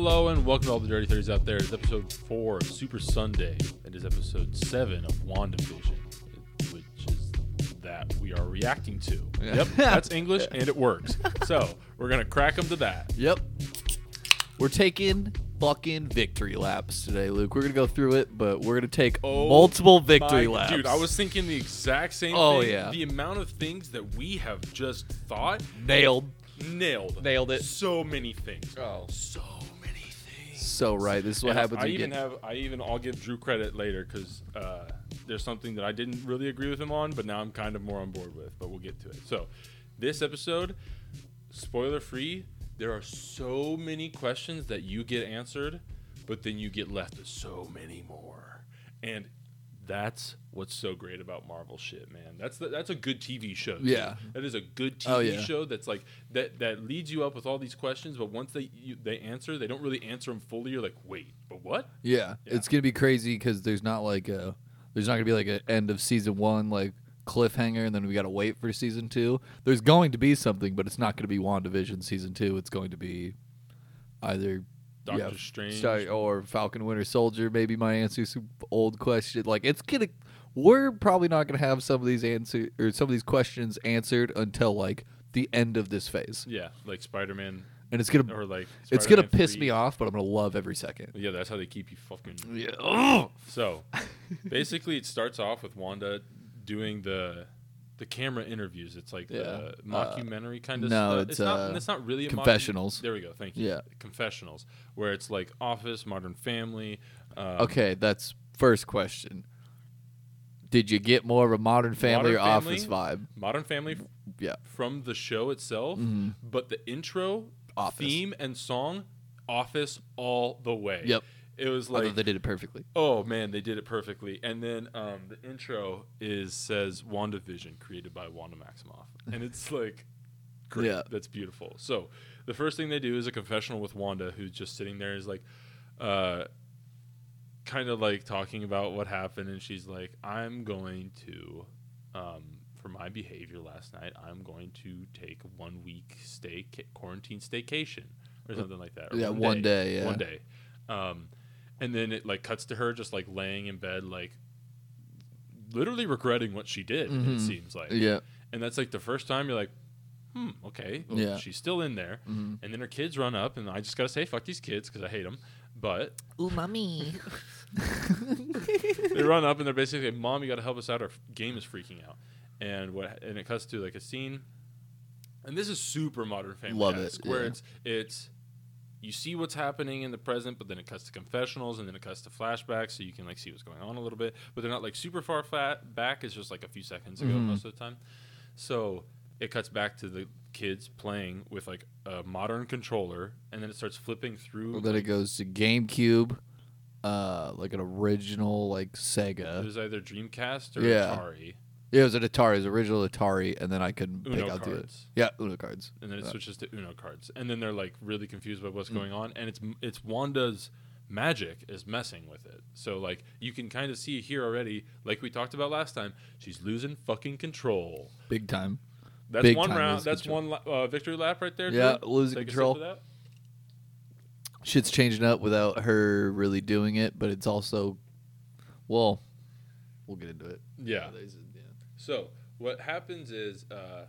Hello and welcome to all the Dirty Thirties out there. It's episode four of Super Sunday. It is episode seven of WandaVision, which is that we are reacting to. Yeah. Yep, that's English and it works. So we're gonna crack them to that. Yep. We're taking fucking victory laps today, Luke. We're gonna go through it, but we're gonna take Oh multiple victory My- laps. dude. I was thinking the exact same. Oh, thing. yeah. the amount of things that we have just thought nailed. nailed, Nailed it. So many things. Oh. so. So right. This is what And happens I even get have I even I'll give Drew credit later because uh, there's something that I didn't really agree with him on, but now I'm kind of more on board with. But we'll get to it. So this episode, spoiler free, there are so many questions that you get answered, but then you get left with so many more, and that's what's so great about Marvel shit, man. That's the, that's a good TV show. too. Yeah. that is a good TV Oh, yeah. show that's like that that leads you up with all these questions, but once they you, they answer, they don't really answer them fully. You're like, wait, but what? yeah, Yeah. It's gonna be crazy because there's not like a there's not gonna be like an end of season one like cliffhanger, and then we gotta wait for season two. There's going to be something, but it's not gonna be WandaVision season two. It's going to be either Doctor yeah, Strange. sorry, or Falcon Winter Soldier. Maybe my answer some old question. Like it's gonna, we're probably not gonna have some of these answer or some of these questions answered until like the end of this phase, Yeah, like Spider Man and it's gonna or like it's gonna Spider-Man piss 3. me off, but I'm gonna love every second. Yeah, that's how they keep you fucking. Yeah. So, basically, it starts off with Wanda doing the the camera interviews. It's like Yeah. the mockumentary kind of. no, stuff. it's, not. uh, it's not really a confessionals. Mockum- there we go. Thank you. Yeah. confessionals, where it's like Office, Modern Family. Um, Okay, that's first question. Did you get more of a Modern Family Modern or Family? Office vibe? Modern Family f- Yeah, from the show itself, Mhm. but the intro, Office. theme, and song, Office all the way. Yep. It was like they did it perfectly. Oh man, they did it perfectly. And then um, the intro is says WandaVision, created by Wanda Maximoff, and it's like, great. Yeah. That's beautiful. So the first thing they do is a confessional with Wanda, who's just sitting there, is like, uh, kind of like talking about what happened, and she's like, "I'm going to." Um, for my behavior last night, I'm going to take one week stay quarantine staycation or something like that. or Yeah, one day, yeah. one day. Um, and then it like cuts to her just like laying in bed, like literally regretting what she did. It Mhm. seems like, Yeah, and that's like the first time you're like, hmm, okay, well, Yeah. she's still in there. Mhm. And then her kids run up, and I just gotta say, fuck these kids because I hate them. But Ooh, mommy. they run up and they're basically, like, "Mom, you got to help us out. Our f- game is freaking out." And what? And it cuts to like a scene, and this is super modern family. Love it, Where yeah. it's it's you see what's happening in the present, but then it cuts to confessionals, and then it cuts to flashbacks, so you can like see what's going on a little bit. But they're not like super far fat back. It's just like a few seconds ago Mhm. most of the time. So it cuts back to the kids playing with like a modern controller, and then it starts flipping through. Well, then it goes to GameCube, uh, like an original like Sega. it was either Dreamcast or Yeah. Atari. Yeah, it was an Atari, it was original Atari, and then I couldn't pick Uno out the cards. yeah Uno cards. and then it Uh, switches to Uno cards, and then they're like really confused by Mm. what's going on, and it's it's Wanda's magic is messing with it. So like you can kind of see here already, like we talked about last time, she's losing fucking control. Big time. That's Big one time round. That's control. one la- uh, victory lap right there. Yeah, losing Take control. Shit's changing up without her really doing it, but it's also, well, we'll get into it. Yeah. So what happens is, uh,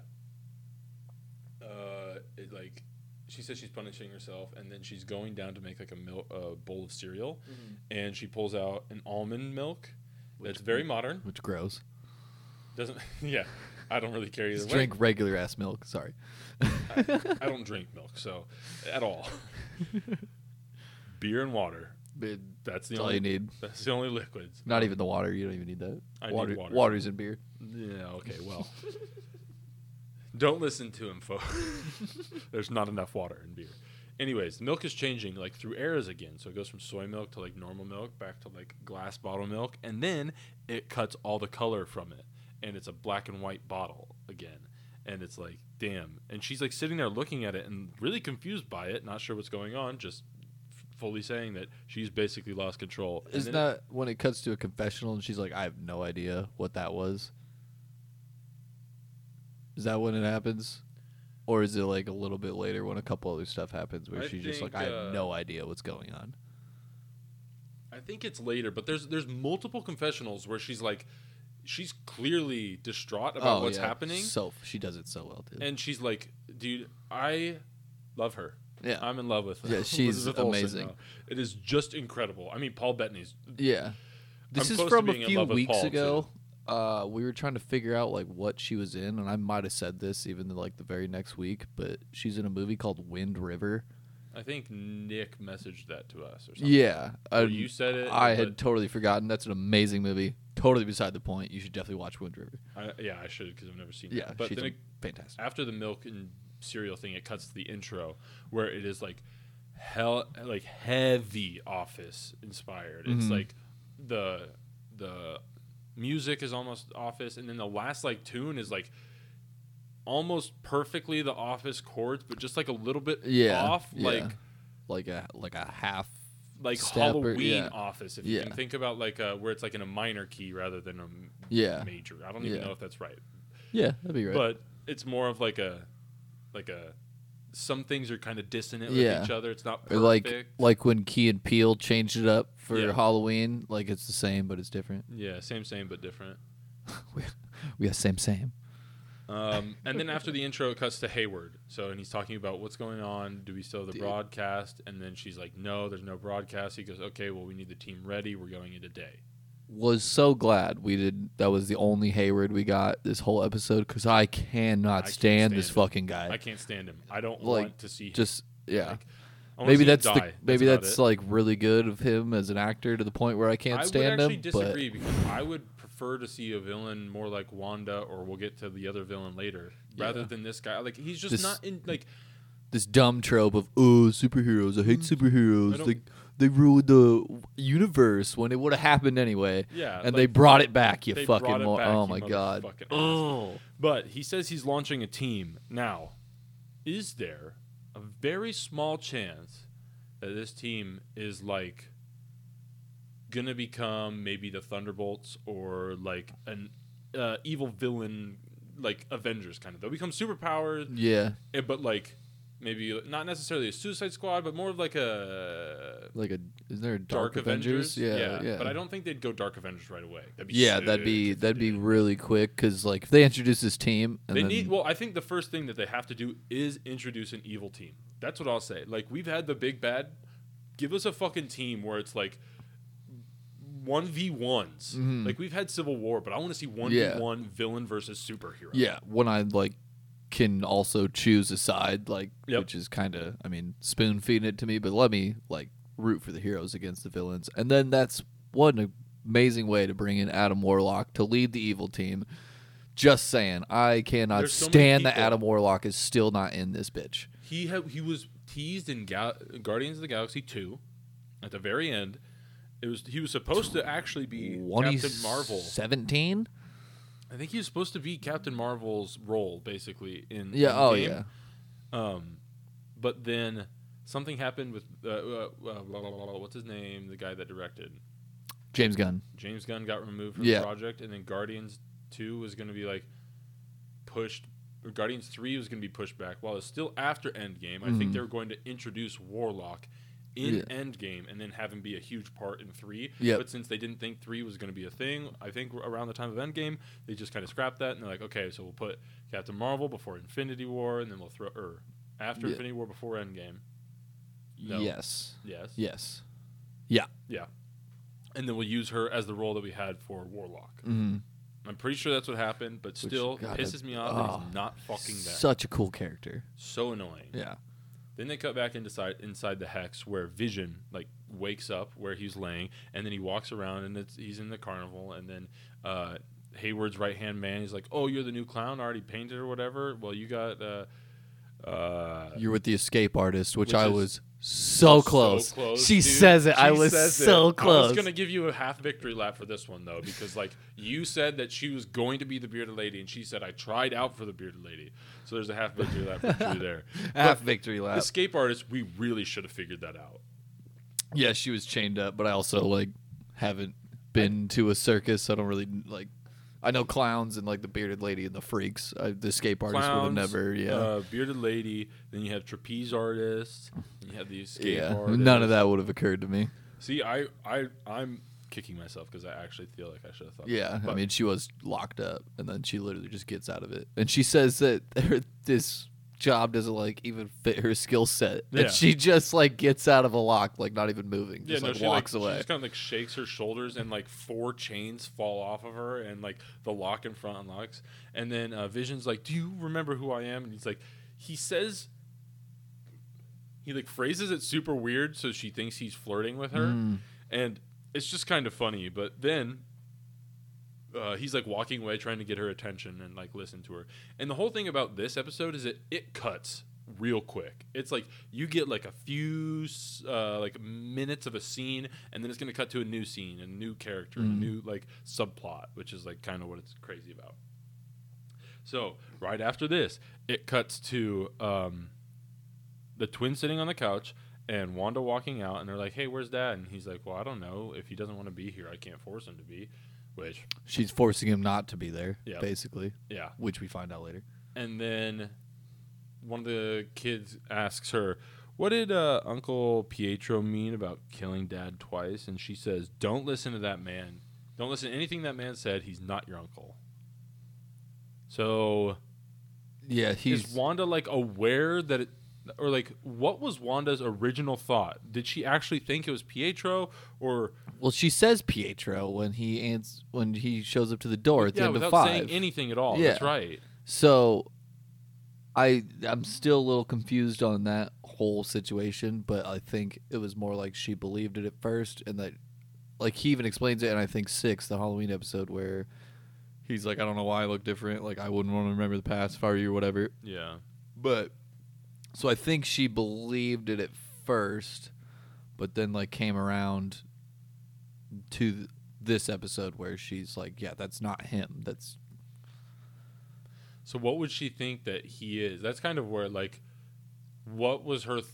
uh, it, like, she says she's punishing herself, and then she's going down to make like a mil- uh, bowl of cereal, and she pulls out an almond milk. That's very modern. Which grows. Doesn't yeah. I don't really care either Just way. drink regular ass milk. Sorry. I don't drink milk, so at all. Beer and water. But That's the only you need. That's the only liquids. Not even the water. You don't even need that. I need water, water. Water's in beer. Yeah. Okay. Well. don't listen to him, folks. There's not enough water in beer. Anyways, milk is changing like through eras again. So it goes from soy milk to like normal milk, back to like glass bottle milk, and then it cuts all the color from it, and it's a black and white bottle again. And it's like, damn. And she's like sitting there looking at it and really confused by it, not sure what's going on, just f- fully saying that she's basically lost control. And Isn't then it- that when it cuts to a confessional and she's like, I have no idea what that was? Is that when it happens? or is it like a little bit later when a couple other stuff happens where I she's just like, I uh, have no idea what's going on. I think it's later, but there's there's multiple confessionals where she's like, she's clearly distraught about what's Oh, yeah. happening, So she does it so well, dude. and she's like, dude, I love her. yeah, I'm in love with her. Yeah, she's Elizabeth Olsen amazing. now. It is just incredible. I mean, Paul Bettany's. yeah. This is close to from a in few love with weeks Paul, ago. Uh, we were trying to figure out like what she was in, and I might have said this even like the very next week, but she's in a movie called Wind River. I think Nick messaged that to us or something. Yeah, Or I, you said it. I had totally forgotten. That's an amazing movie. Totally beside the point. You should definitely watch Wind River. I, yeah, I should because I've never seen Yeah, it. But she's then it, fantastic. after the milk and cereal thing, it cuts to the intro where it is like hell, like heavy Office inspired. It's Mhm. like the the music is almost Office, and then the last like tune is like almost perfectly the Office chords, but just like a little bit Yeah, off, yeah. like Like a like a half. like Step or- Halloween yeah. Office. If you can think about like uh, where it's like in a minor key rather than a Yeah. major. I don't even know if that's right. Yeah, that'd be right. but it's more of like a like a some things are kind of dissonant Yeah. with each other. It's not or perfect. like like when Key and Peele changed it up for Yeah. Halloween. Like it's the same, but it's different. yeah, same same but different. we, we got same same. Um, and then after the intro, it cuts to Hayward. So and he's talking about what's going on. Do we still have the Dude. broadcast? And then she's like, No, there's no broadcast. He goes, Okay, well we need the team ready. We're going into day. Was so glad we did. That was the only Hayward we got this whole episode because I cannot can't stand, this him. fucking guy. I can't stand him. I don't Like, want to see him. Just yeah. Like, maybe him that's the maybe that's like really good of him as an actor to the point where I can't I stand would actually him. disagree because I would prefer to see a villain more like Wanda, or we'll get to the other villain later, rather than this guy. Like he's just This- not in like this dumb trope of oh superheroes, I hate Mm. I superheroes. Don't- They they ruined the universe when it would have happened anyway. yeah. and like, they brought it back. You fucking mo- back, oh my god. Oh. But he says he's launching a team now. Is there a very small chance that this team is like gonna become maybe the Thunderbolts or like an uh, evil villain, like Avengers kind of? They'll become superpowered, Yeah, Eh, but like maybe not necessarily a Suicide Squad, but more of like a like a is there a Dark, Dark, Avengers. Yeah, yeah. yeah, But I don't think they'd go Dark Avengers right away. That'd be yeah, that'd be that'd be really quick because like if they introduce this team and They need. Well, I think the first thing that they have to do is introduce an evil team. That's what I'll say. Like we've had the big bad. Give us a fucking team where it's like one v ones. Mhm. Like we've had Civil War, but I want to see one v one villain versus superhero. yeah, when I like can also choose a side, like Yep. which is kind of I mean spoon feeding it to me, but let me like root for the heroes against the villains, and then that's one amazing way to bring in Adam Warlock to lead the evil team. Just saying, I cannot so stand that Adam Warlock is still not in this bitch. He ha- he was teased in Ga- Guardians of the Galaxy two, at the very end. It was he was supposed to actually be Captain Marvel. seventeen. I think he was supposed to be Captain Marvel's role basically in Yeah. Oh game. yeah. Um, but then something happened with uh, uh, uh, blah, blah, blah, what's his name? The guy that directed James Gunn. James Gunn got removed from Yeah. the project, and then Guardians Two was going to be like pushed. Or Guardians Three was going to be pushed back. While it's still after Endgame, I think Mhm. they were going to introduce Warlock in Yeah. Endgame and then have him be a huge part in three. Yep. But since they didn't think three was going to be a thing, I think around the time of Endgame, they just kind of scrapped that and they're like, okay, so we'll put Captain Marvel before Infinity War, and then we'll throw or after Yeah. Infinity War before Endgame. No. Yes. Yes. Yes. Yeah. Yeah. And then we'll use her as the role that we had for Warlock. hmm I'm pretty sure that's what happened, but Which, still God, pisses that- me off that oh, he's not fucking there. Such a cool character. so annoying. Yeah. Then they cut back inside inside the hex where Vision like wakes up where he's laying, and then he walks around and he's in the carnival, and then uh, Hayward's right hand man he's like, "Oh, you're the new clown, already painted or whatever. Well, you got uh, uh, You're with the escape artist, which, Which I was so close. close, she dude. says it. I was so it. close. I was gonna give you a half victory lap for this one though, because like you said that she was going to be the bearded lady, and she said I tried out for the bearded lady. So there's a half victory lap for Drew there. Half But victory lap. Escape artist, we really should have figured that out. Yeah, she was chained up, but I also like haven't been to a circus. So I don't really like I know clowns and like the bearded lady and the freaks. I, the escape artists would have never. Yeah. Uh, bearded lady. Then you have trapeze artists. You have the escape yeah. artists. None of that would have occurred to me. See, I, I, I'm kicking myself because I actually feel like I should have thought. Yeah, that. I mean, she was locked up, and then she literally just gets out of it, and she says that her, this job doesn't like even fit her skill set, Yeah. and she just like gets out of a lock, like not even moving, yeah, just no, like she walks like, away. She just kind of like shakes her shoulders, and like four chains fall off of her, and like the lock in front unlocks. And then uh, Vision's like, "Do you remember who I am?" And he's like, he says, he like phrases it super weird, so she thinks he's flirting with her, Mm. and it's just kind of funny. But then. Uh, he's like walking away trying to get her attention and like listen to her. And the whole thing about this episode is that it cuts real quick. It's like you get like a few uh, like minutes of a scene and then it's going to cut to a new scene a new character and a new like subplot which is like kind of what it's crazy about. So right after this it cuts to um, the twin sitting on the couch and wanda walking out and they're like hey where's dad? And he's like well i don't know. If he doesn't want to be here i can't force him to be which She's forcing him not to be there, Yeah. basically, yeah which we find out later. and then one of the kids asks her, "What did uh, Uncle Pietro mean about killing Dad twice?" And she says, "Don't listen to that man. Don't listen to anything that man said. He's not your uncle." So Yeah, he's is Wanda like aware that it, or like what was Wanda's original thought? Did she actually think it was Pietro or well. She says Pietro when he ans- when he shows up to the door at the yeah, end of without five. saying anything at all? That's Yeah. right. So I I'm still a little confused on that whole situation, but I think it was more like she believed it at first and that like he even explains it in I think 6 the Halloween episode where he's like I don't know why I look different, like I wouldn't want to remember the past if I were you or whatever. Yeah. But so I think she believed it at first, but then like came around to th- this episode where she's like, yeah, that's not him. That's So what would she think that he is? That's kind of where like what was her th-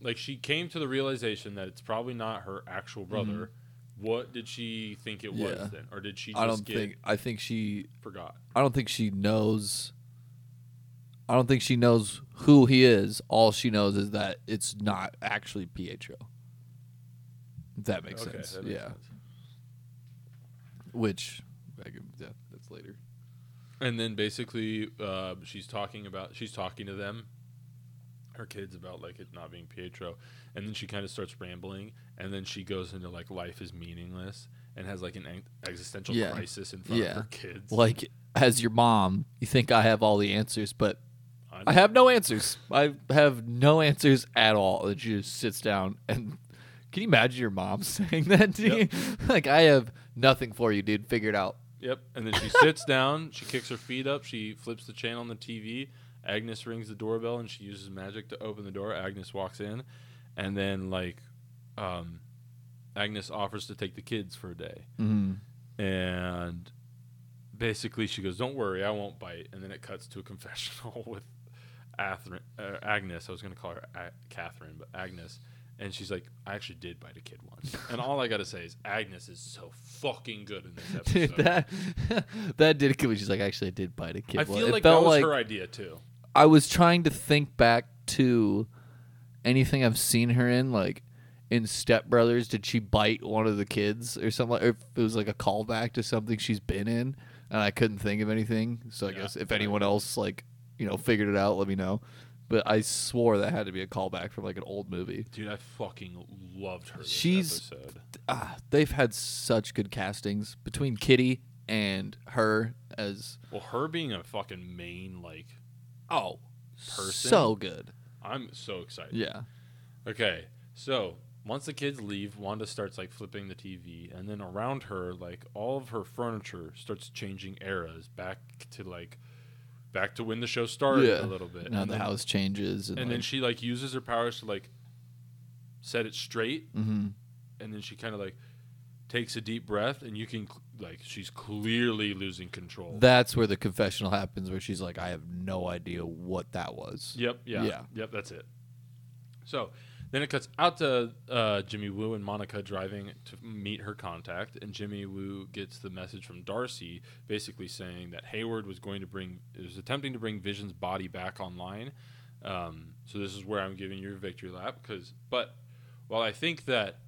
like she came to the realization that it's probably not her actual brother. What did she think it was Mm-hmm. Then? Or did she just I don't get think I think she forgot? I don't think she knows. I don't think she knows who he is. All she knows is that it's not actually Pietro. If that makes Okay, sense. that makes yeah. sense. Which, I can- yeah, that's later. And then basically uh, she's talking about she's talking to them her kids about like it not being Pietro and then she kind of starts rambling and then she goes into like life is meaningless and has like an ex- existential Yeah. crisis in front Yeah. of her kids. Like, as your mom, you think I have all the answers, but I have no answers. I have no answers at all. And she just sits down and. Can you imagine your mom saying that to Yep. you? like, I have nothing for you, dude. Figure it out. Yep. And then she sits down, she kicks her feet up, she flips the channel on the TV. Agnes rings the doorbell and she uses magic to open the door. Agnes walks in and then like um Agnes offers to take the kids for a day. Mm-hmm. And basically she goes, "Don't worry, I won't bite." And then it cuts to a confessional with Uh, Agnes. I was going to call her A- Catherine, but Agnes. And she's like, "I actually did bite a kid once." and all I got to say is Agnes is so fucking good in this episode. Dude, that that did kill me. She's like, actually, I did bite a kid. I once." feel it like that felt was like her idea too. I was trying to think back to anything I've seen her in, like in Step Brothers. Did she bite one of the kids or something? Or if it was like a callback to something she's been in, and I couldn't think of anything. So I Yeah, guess if anyone else like you know figured it out, let me know. But I swore that had to be a callback from like an old movie. Dude, I fucking loved her. This She's- episode. Ah, they've had such good castings between Kitty and her as Well, her being a fucking main like, oh Person? so good. I'm so excited. Yeah. Okay, so once the kids leave, Wanda starts like flipping the TV, and then around her, like all of her furniture starts changing eras back to like back to when the show started Yeah. a little bit. Now and the then, house changes and, and then she like uses her powers to like set it straight, hmm and then she kind of like takes a deep breath, and you can like she's clearly losing control. That's where the confessional happens, where she's like, "I have no idea what that was." Yep. Yeah. Yeah. Yep. That's it. So Then it cuts out to uh, Jimmy Woo and Monica driving to meet her contact, and Jimmy Woo gets the message from Darcy, basically saying that Hayward was going to bring, was attempting to bring Vision's body back online. Um, so this is where I'm giving you a victory lap, because, but while I think that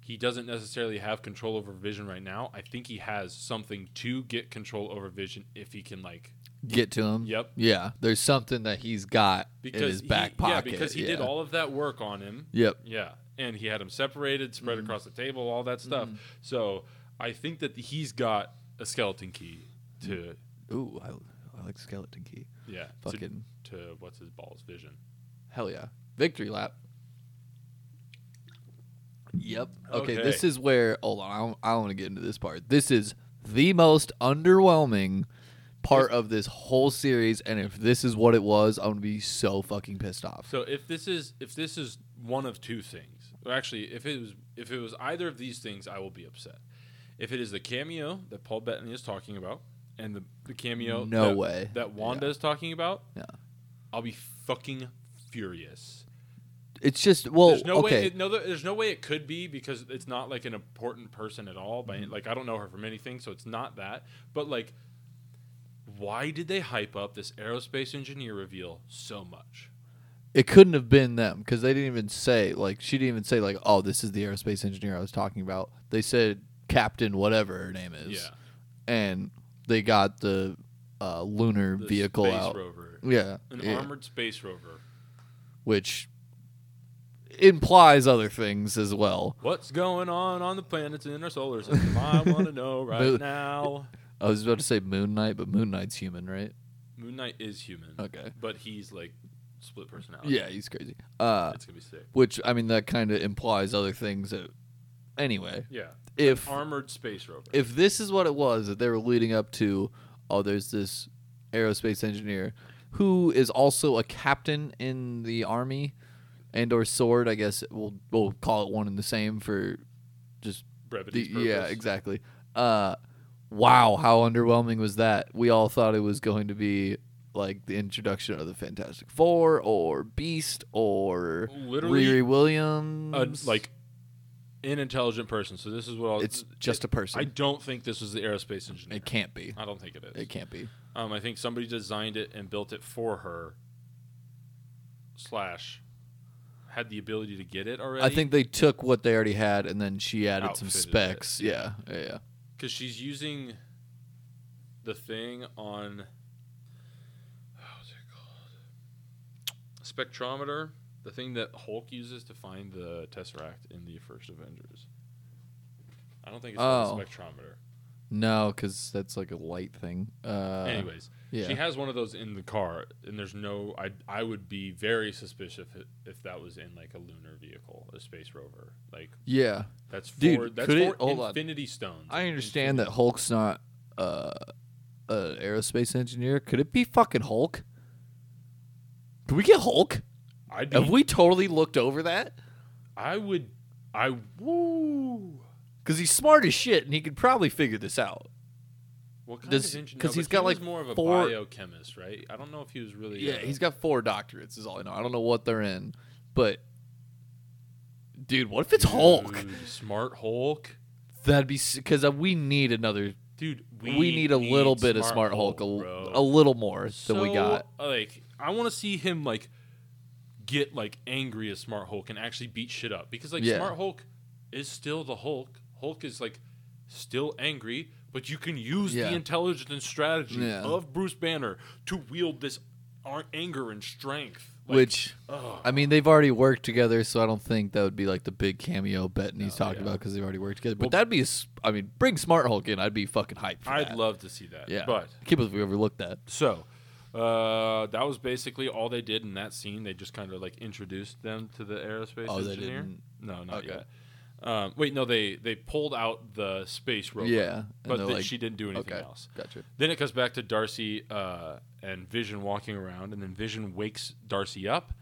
he doesn't necessarily have control over Vision right now, I think he has something to get control over Vision if he can like Get to him. Yep. Yeah. There's something that he's got because in his he- back pocket. Yeah, because he did all of that work on him. Yep. Yeah, and he had him separated, spread Mm-hmm. across the table, all that stuff. So I think that he's got a skeleton key to Ooh, I, I like skeleton key. yeah to, Fucking to what's his balls vision. hell yeah. Victory lap. Yep. Okay, Okay. this is where. Hold on, I don't, I don't want to get into this part. This is the most underwhelming part of this whole series, and if this is what it was, I'm gonna be so fucking pissed off. So if this is if this is one of two things, or actually if it was if it was either of these things, I will be upset. If it is the cameo that Paul Bettany is talking about, and the, the cameo No that, way. that Wanda Yeah. is talking about, Yeah. I'll be fucking furious. It's just well, there's no okay. way. It, no, there's no way it could be because it's not like an important person at all. By mm-hmm. like, I don't know her from anything, so it's not that. But like, why did they hype up this aerospace engineer reveal so much? it couldn't have been them because they didn't even say like she didn't even say like oh this is the aerospace engineer I was talking about. They said Captain whatever her name is. Yeah, and they got the uh, lunar the vehicle space out. rover, Yeah, an yeah. armored space rover. which implies other things as well. What's going on on the planets in our solar system? I want to know right now. I was about to say Moon Knight, but Moon Knight's human, right? Moon Knight is human, Okay. but he's like split personality. Yeah, he's crazy. Uh, it's gonna be sick. which I mean that kind of implies other things. That, anyway, Yeah, if armored space rover. if this is what it was that they were leading up to, oh, there's this aerospace engineer who is also a captain in the army and or SWORD. I guess we'll we'll call it one and the same for just brevity yeah, exactly. Uh, wow, how underwhelming was that? We all thought it was going to be like the introduction of the Fantastic Four or Beast or Literally, Riri a, Williams. like an intelligent person. So this is what I'll, it's just a person. I don't think this was the aerospace engineer. it can't be. I don't think it is. It can't be. Um, I think somebody designed it and built it for her. Slash, had the ability to get it already. I think they took what they already had and then she added some Outfitted it, specs. Yeah, yeah, yeah. Because she's using the thing on. How's it called? Spectrometer, the thing that Hulk uses to find the Tesseract in the first Avengers. I don't think it's called Oh. a spectrometer. No, because that's like a light thing. Uh, Anyways, yeah. she has one of those in the car, and there's no. I I would be very suspicious if, if that was in like a lunar vehicle, a space rover. Like yeah. that's for Dude, that's could it- for hold on. Infinity Stones. I understand that Hulk's not uh, an aerospace engineer. Could it be fucking Hulk? Can we get Hulk? I'd Have we totally looked over that? I would. I woo. Because he's smart as shit and he could probably figure this out. What kind Does- of engine? 'cause no, he's he got, like, more of a four- biochemist, right? I don't know if he was really. Yeah, uh, he's got four doctorates, is all I know. I don't know what they're in. But, dude, what if it's Hulk? Smart Hulk, That'd be. Because uh, we need another. dude. We, We, need a little bit of smart Hulk. a, a little more than we got. Like, I want to see him like get like angry as Smart Hulk and actually beat shit up because like Yeah. Smart Hulk is still the Hulk. Hulk is like still angry, but you can use Yeah. the intelligence and strategy Yeah. of Bruce Banner to wield this anger and strength. Like, Which. I mean, they've already worked together, so I don't think that would be like the big cameo Bettany's No, talking yeah. about because they've already worked together. But Well- that'd be, a I mean, bring Smart Hulk in. I'd be fucking hyped. For I'd that. love to see that. Yeah, but I can't believe we overlooked that. So, uh, that was basically all they did in that scene. They just kind of like introduced them to the aerospace Oh, they engineer. didn't- No, not Okay. yet. Um, wait, no, they they pulled out the space rover. Yeah, but then like- she didn't do anything Okay, else. gotcha. Then it comes back to Darcy uh, and Vision walking around, and then Vision wakes Darcy up,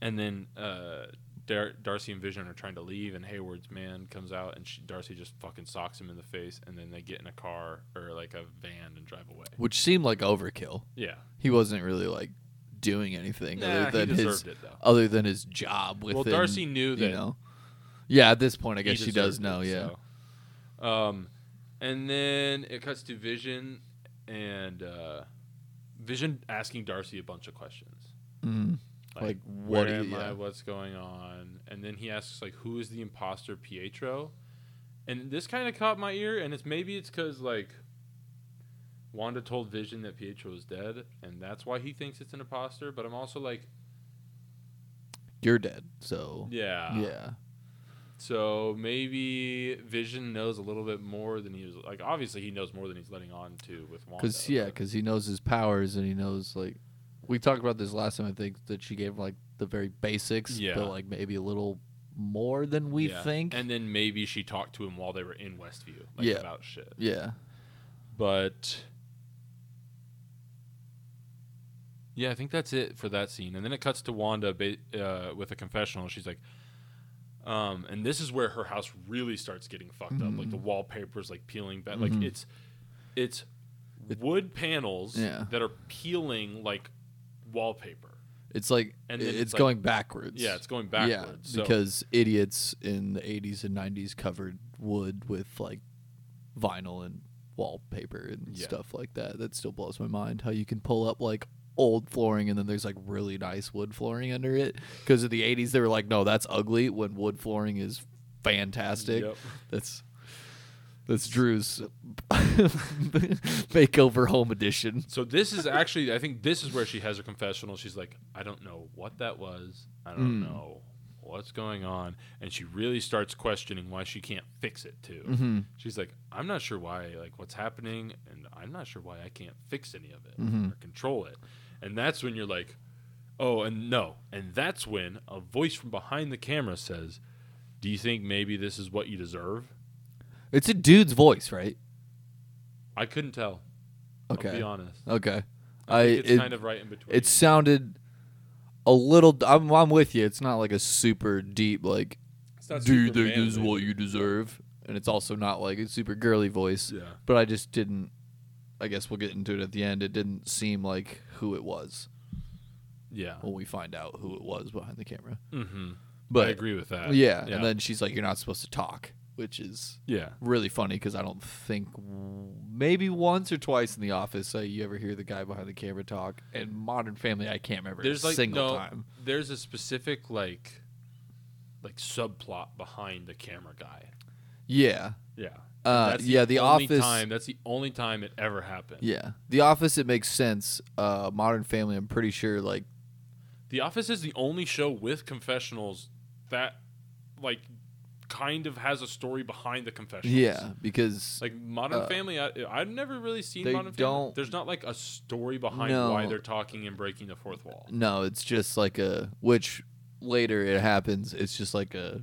and then uh, Dar- Darcy and Vision are trying to leave, and Hayward's man comes out, and she, Darcy just fucking socks him in the face, and then they get in a car or like a van and drive away. Which seemed like overkill. Yeah, He wasn't really like doing anything Nah, other he than his it other than his job with Well, Darcy knew that you know. Yeah, at this point, I guess she does know. it, Yeah, so. Um, and then it cuts to Vision, and uh, Vision asking Darcy a bunch of questions. Mhm. Like, what Where do you- am I? yeah. What's going on? And then he asks like, "Who is the imposter, Pietro?" And this kind of caught my ear, and it's maybe it's because like Wanda told Vision that Pietro is dead, and that's why he thinks it's an imposter. But I'm also like, you're dead. So yeah, yeah, So maybe Vision knows a little bit more than he was like. Obviously, he knows more than he's letting on to with Wanda. because yeah, because he knows his powers and he knows like we talked about this last time. I think that she gave like the very basics, Yeah. but like maybe a little more than we yeah. think. And then maybe she talked to him while they were in Westview, like Yeah. about shit. yeah, But yeah, I think that's it for that scene. And then it cuts to Wanda uh, with a confessional. She's like, um, and this is where her house really starts getting fucked up. Like the wallpaper's like peeling back. Like Mhm. it's it's It- wood panels Yeah. that are peeling like wallpaper. it's like And then it's, it's like- going backwards. Yeah, it's going Yeah, backwards. so- because idiots in the 80s and 90s covered wood with like vinyl and wallpaper and Yeah. stuff like that. That still blows my mind how you can pull up like old flooring and then there's like really nice wood flooring under it. Because in the 80s they were like, no, that's ugly when wood flooring is fantastic. Yep. That's that's Drew's makeover home edition. So this is actually, I think this is where she has her confessional. She's like, I don't know what that was. I don't Mm. know what's going on, and she really starts questioning why she can't fix it too. Mm-hmm. She's like, I'm not sure why, like what's happening, and I'm not sure why I can't fix any of it Mhm. or control it. And that's when you're like, oh, and no, and that's when a voice from behind the camera says, "Do you think maybe this is what you deserve?" It's a dude's voice, right? I couldn't tell. I'll Okay. be honest. Okay. I, think it's it- kind of right in between. it sounded a little I'm, I'm with you it's not like a super deep like do you think this is what you deserve and it's also not like a super girly voice Yeah. but i just didn't i guess we'll get into it at the end it didn't seem like who it was Yeah. when we find out who it was behind the camera Mm-hmm. but I agree with that. yeah, Yeah. and then she's like you're not supposed to talk which is yeah. really funny because i don't think maybe once or twice in the office uh, you ever hear the guy behind the camera talk and modern family i can't remember There's a like single no, time there's a specific like like subplot behind the camera guy. yeah Yeah. Uh, yeah, The Office- Time, that's the only time it ever happened. Yeah, The Office. It makes sense. Uh, Modern Family. I'm pretty sure. Like, The Office is the only show with confessionals that like kind of has a story behind the confessionals. yeah, because Like Modern Uh, Family, I, I've never really seen they Modern Family. don't- There's not like a story behind No. why they're talking and breaking the fourth wall. no, it's just like a which later it happens. It's just like a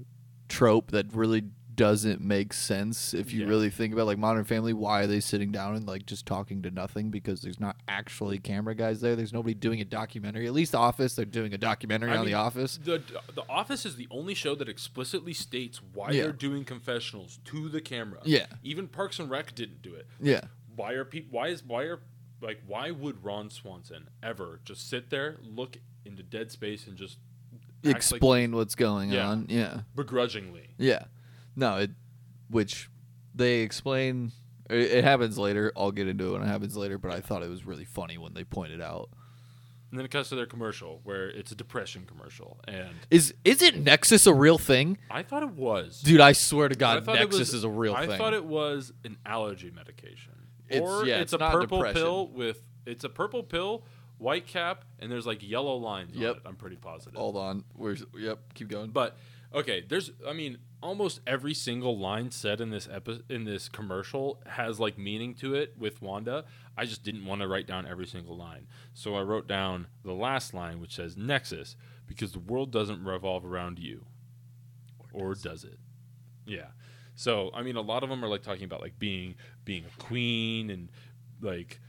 trope that really doesn't make sense if you Yeah. really think about like Modern Family. Why are they sitting down and like just talking to nothing? Because there's not actually camera guys there. There's nobody doing a documentary. At least The Office, they're doing a documentary I on mean, The Office. The The Office is the only show that explicitly states why Yeah. they're doing confessionals to the camera. Yeah. Even Parks and Rec didn't do it. Yeah, Why are people? Why is why are like why would Ron Swanson ever just sit there, look into dead space, and just act like- explain what's going Yeah. on. Yeah. begrudgingly? Yeah. No, it which they explain it, it happens later. I'll get into it when it happens later, but I thought it was really funny when they pointed out. And then it cuts to their commercial where it's a depression commercial, and Is isn't Nexus a real thing? I thought it was. Dude, I swear to God, Nexus was- is a real I thing. thought it was an allergy medication. It's- or yeah, it's, it's a purple depression. pill with it's a purple pill, white cap, and there's like yellow lines Yep. on it. I'm pretty positive. Hold on. Where's yep, keep going. But okay, there's I mean almost every single line said in this epi- in this commercial has like meaning to it with Wanda. I just didn't want to write down every single line. So I wrote down the last line which says Nexus because the world doesn't revolve around you. Or does it? Yeah. So, I mean a lot of them are like talking about like being being a queen and like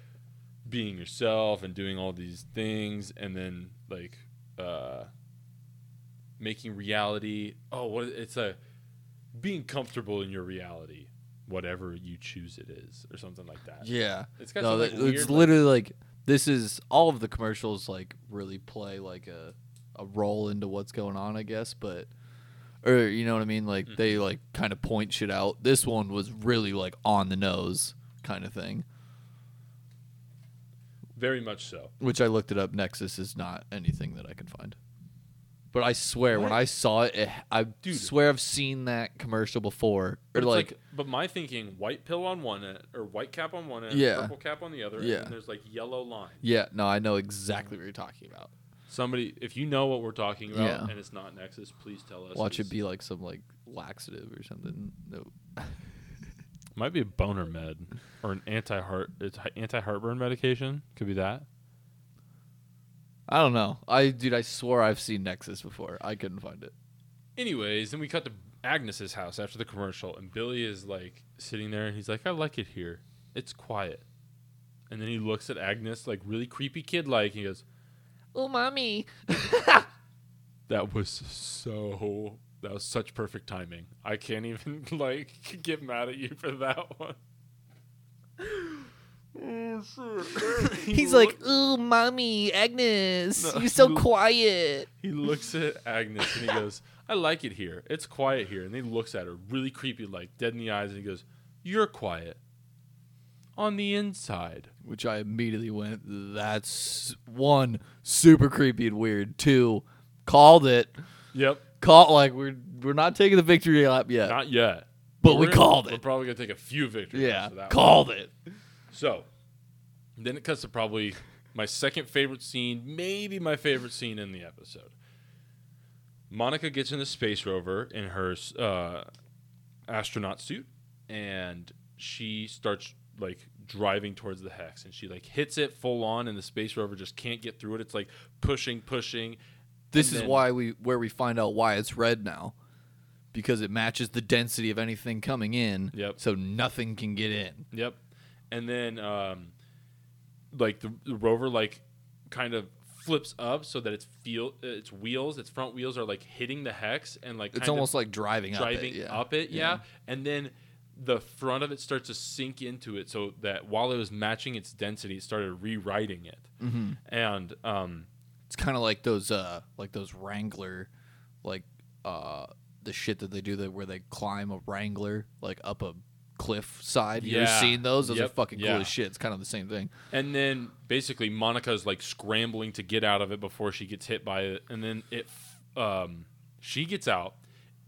being yourself and doing all these things and then like uh making reality oh what it's a being comfortable in your reality whatever you choose it is or something like that yeah. it's got No, that, like, weird, it's like- literally like this is all of the commercials like really play like a a role into what's going on, I guess, but or you know what I mean? Like Mm-hmm. they like kind of point shit out. This one was really like on the nose kind of thing. Very much so. Which I looked it up. Nexus is not anything that I can find. But I swear, when What? I saw it, it I Dude. swear I've seen that commercial before. Or But it's like, but my thinking, white pill on one end, or white cap on one end, Yeah. purple cap on the other, Yeah. and there's like yellow line. yeah, no, I know exactly what you're talking about. Somebody, if you know what we're talking about Yeah. and it's not Nexus, please tell us. Watch it 'cause be like some like laxative or something. No, Might be a boner med or an anti heart. It's anti heartburn medication. Could be that. I don't know. I dude, I swore I've seen Nexus before. I couldn't find it. Anyways, then we cut to Agnes's house after the commercial, and Billy is like sitting there, and he's like, "I like it here. It's quiet." And then he looks at Agnes like really creepy kid like. He goes, Oh, mommy. "That was so. That was such perfect timing. I can't even like get mad at you for that one." Oh, shit. He He's look- like, "Ooh, mommy, Agnes, No, you're so he- quiet." He looks at Agnes and he goes, I like it here. It's quiet here. And he looks at her really creepy, like dead in the eyes, and he goes, You're quiet. On the inside. Which I immediately went, "That's one super creepy and weird. Two, called it. Yep. Call like we're we're not taking the victory lap yet. Not yet. But we're we gonna- called We're it. probably gonna take a few victories. yeah, after that called it. So then it cuts to probably my second favorite scene, maybe my favorite scene in the episode. Monica gets in the space rover in her uh, astronaut suit, and she starts like driving towards the hex, and she like hits it full on, and the space rover just can't get through it. It's like pushing, pushing. This is then- why we where we find out why it's red now. Because it matches the density of anything coming in. Yep. So nothing can get in. Yep. And then um like the, the rover like kind of flips up so that its feel its wheels, its front wheels are like hitting the hex and like It's almost like driving, driving up it. Yeah. up it, yeah. And then the front of it starts to sink into it so that while it was matching its density, it started rewriting it. hmm And um It's kind of like those uh like those Wrangler, like uh the shit that they do that where they climb a Wrangler like up a cliff side. You ever Yeah. seen those? Those are Yep. fucking cool Yeah. as shit. It's kind of the same thing. And then basically Monica's like scrambling to get out of it before she gets hit by it, and then it, um, she gets out,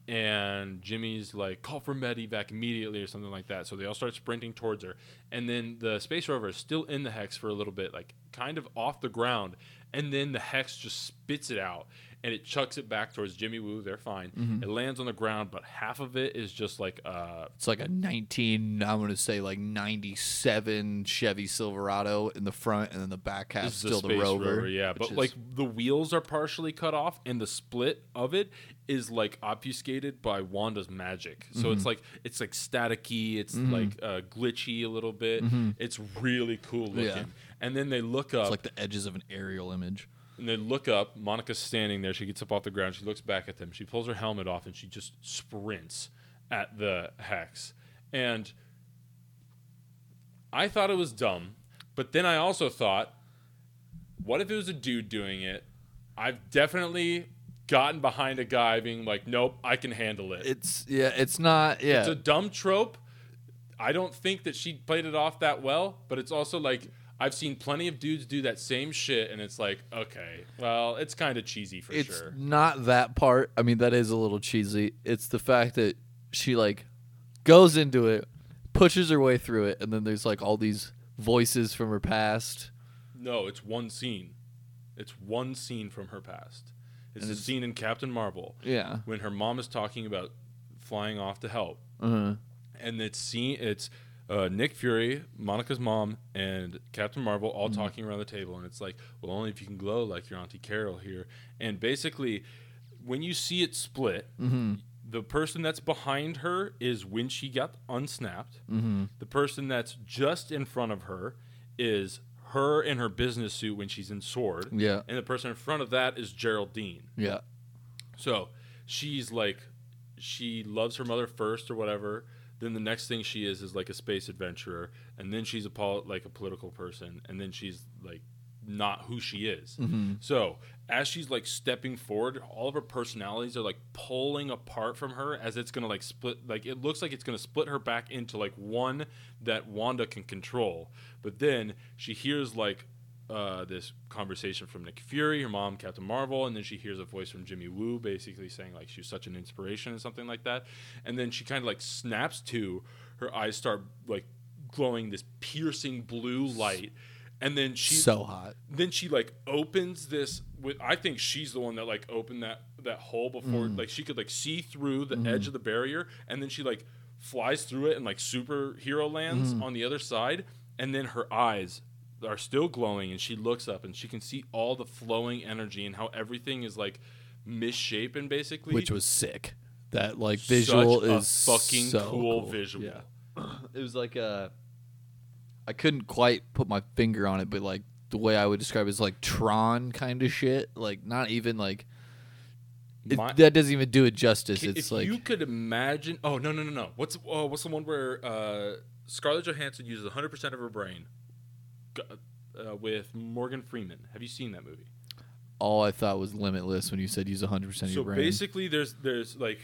and Jimmy's like call for med evac immediately or something like that. So they all start sprinting towards her, and then the space rover is still in the hex for a little bit, like kind of off the ground, and then the hex just spits it out. And it chucks it back towards Jimmy Woo. They're fine. Mm-hmm. It lands on the ground, but half of it is just like uh, It's like a 19, I'm going to say like 97 Chevy Silverado in the front, and then the back half is still the, space rover. yeah. But is- like the wheels are partially cut off, and the split of it is like obfuscated by Wanda's magic. So Mm-hmm. it's like it's like staticky, it's like uh, glitchy a little bit. It's really cool looking. Mm-hmm. Yeah. And then they look up, it's like the edges of an aerial image. and they look up. Monica's standing there. She gets up off the ground. She looks back at them. She pulls her helmet off, and she just sprints at the hex. And I thought it was dumb, but then I also thought, what if it was a dude doing it? I've definitely gotten behind a guy being like, "Nope, I can handle it." It's, yeah, it's not, yeah. It's a dumb trope. I don't think that she played it off that well, but it's also like I've seen plenty of dudes do that same shit, and it's like, okay, well, it's kind of cheesy for it's sure. not that part. I mean, that is a little cheesy. It's the fact that she like goes into it, pushes her way through it, and then there's like all these voices from her past. No, it's one scene. It's one scene from her past. It's And a scene in Captain Marvel Yeah. when her mom is talking about flying off to help, Uh-huh. and it's scene it's uh, Nick Fury, Monica's mom, and Captain Marvel all talking around the table, and it's like, well, only if you can glow like your auntie Carol here. And basically, when you see it split, Mm-hmm. the person that's behind her is when she got unsnapped. Mm-hmm. The person that's just in front of her is her in her business suit when she's in SWORD, Yeah. and the person in front of that is Geraldine. Yeah. So she's like, she loves her mother first or whatever. Then the next thing she is is like a space adventurer, and then she's a pol- like a political person, and then she's like not who she is. So as she's like stepping forward, all of her personalities are like pulling apart from her as it's gonna like split. Like it looks like it's gonna split her back into like one that Wanda can control. But then she hears like uh, this conversation from Nick Fury, her mom, Captain Marvel, and then she hears a voice from Jimmy Woo, basically saying like she's such an inspiration and something like that. And then she kind of like snaps to, her eyes start like glowing this piercing blue light, and then she so hot. then she like opens this with I think she's the one that like opened that that hole before mm-hmm. like she could like see through the mm-hmm. edge of the barrier and then she like flies through it and like superhero lands mm-hmm. on the other side and then her eyes are still glowing and she looks up and she can see all the flowing energy and how everything is like misshapen basically which was sick. That like visual Such a is fucking so cool visual. Yeah. it was like a. I couldn't quite put my finger on it, but like the way I would describe it is like Tron kind of shit. Like not even like it, My- that doesn't even do it justice. It's if like you could imagine. Oh no no no no! What's oh, what's the one where uh, Scarlett Johansson uses 100 percent of her brain uh, with Morgan Freeman? Have you seen that movie? all I thought was limitless when you said use 100 percent of So your brain. So basically, there's there's like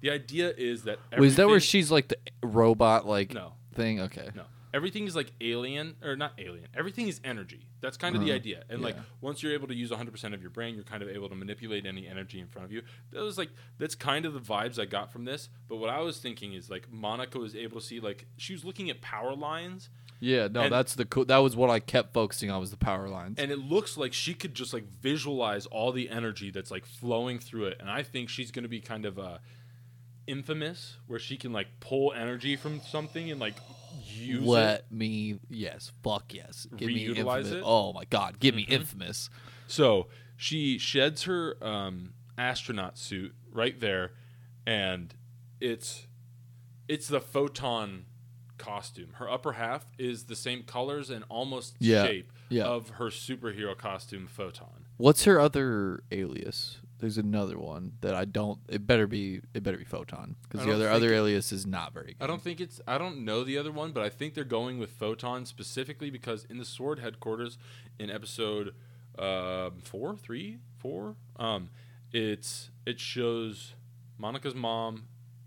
the idea is that that where she's like the robot like no thing? Okay. no everything is like alien or not alien. Everything is energy. That's kind of the Uh-huh. idea. And like once you're able to use 100 percent of your brain, you're kind of able to manipulate any energy in front of you. That was like that's kind of the vibes I got from this. But what I was thinking is like Monica was able to see like she was looking at power lines Yeah, no, And- that's the cool. That was what I kept focusing on was the power lines. and it looks like she could just like visualize all the energy that's like flowing through it and i think she's going to be kind of uh infamous where she can like pull energy from something and like use it Let me, yes, fuck yes. Give me Reutilize infamous. it? Mm-hmm. Oh my god, give me infamous. so she sheds her um astronaut suit right there and it's it's the photon costume her upper half is the same colors and almost Yeah, shape yeah. of her superhero costume photon What's her other alias? There's another one that I don't. It better be. It better be photon because the other other alias is not very good. I don't think it's. I don't know the other one, but I think they're going with Photon specifically because in the SWORD headquarters in episode um, four, three, four, um, it's it shows Monica's mom.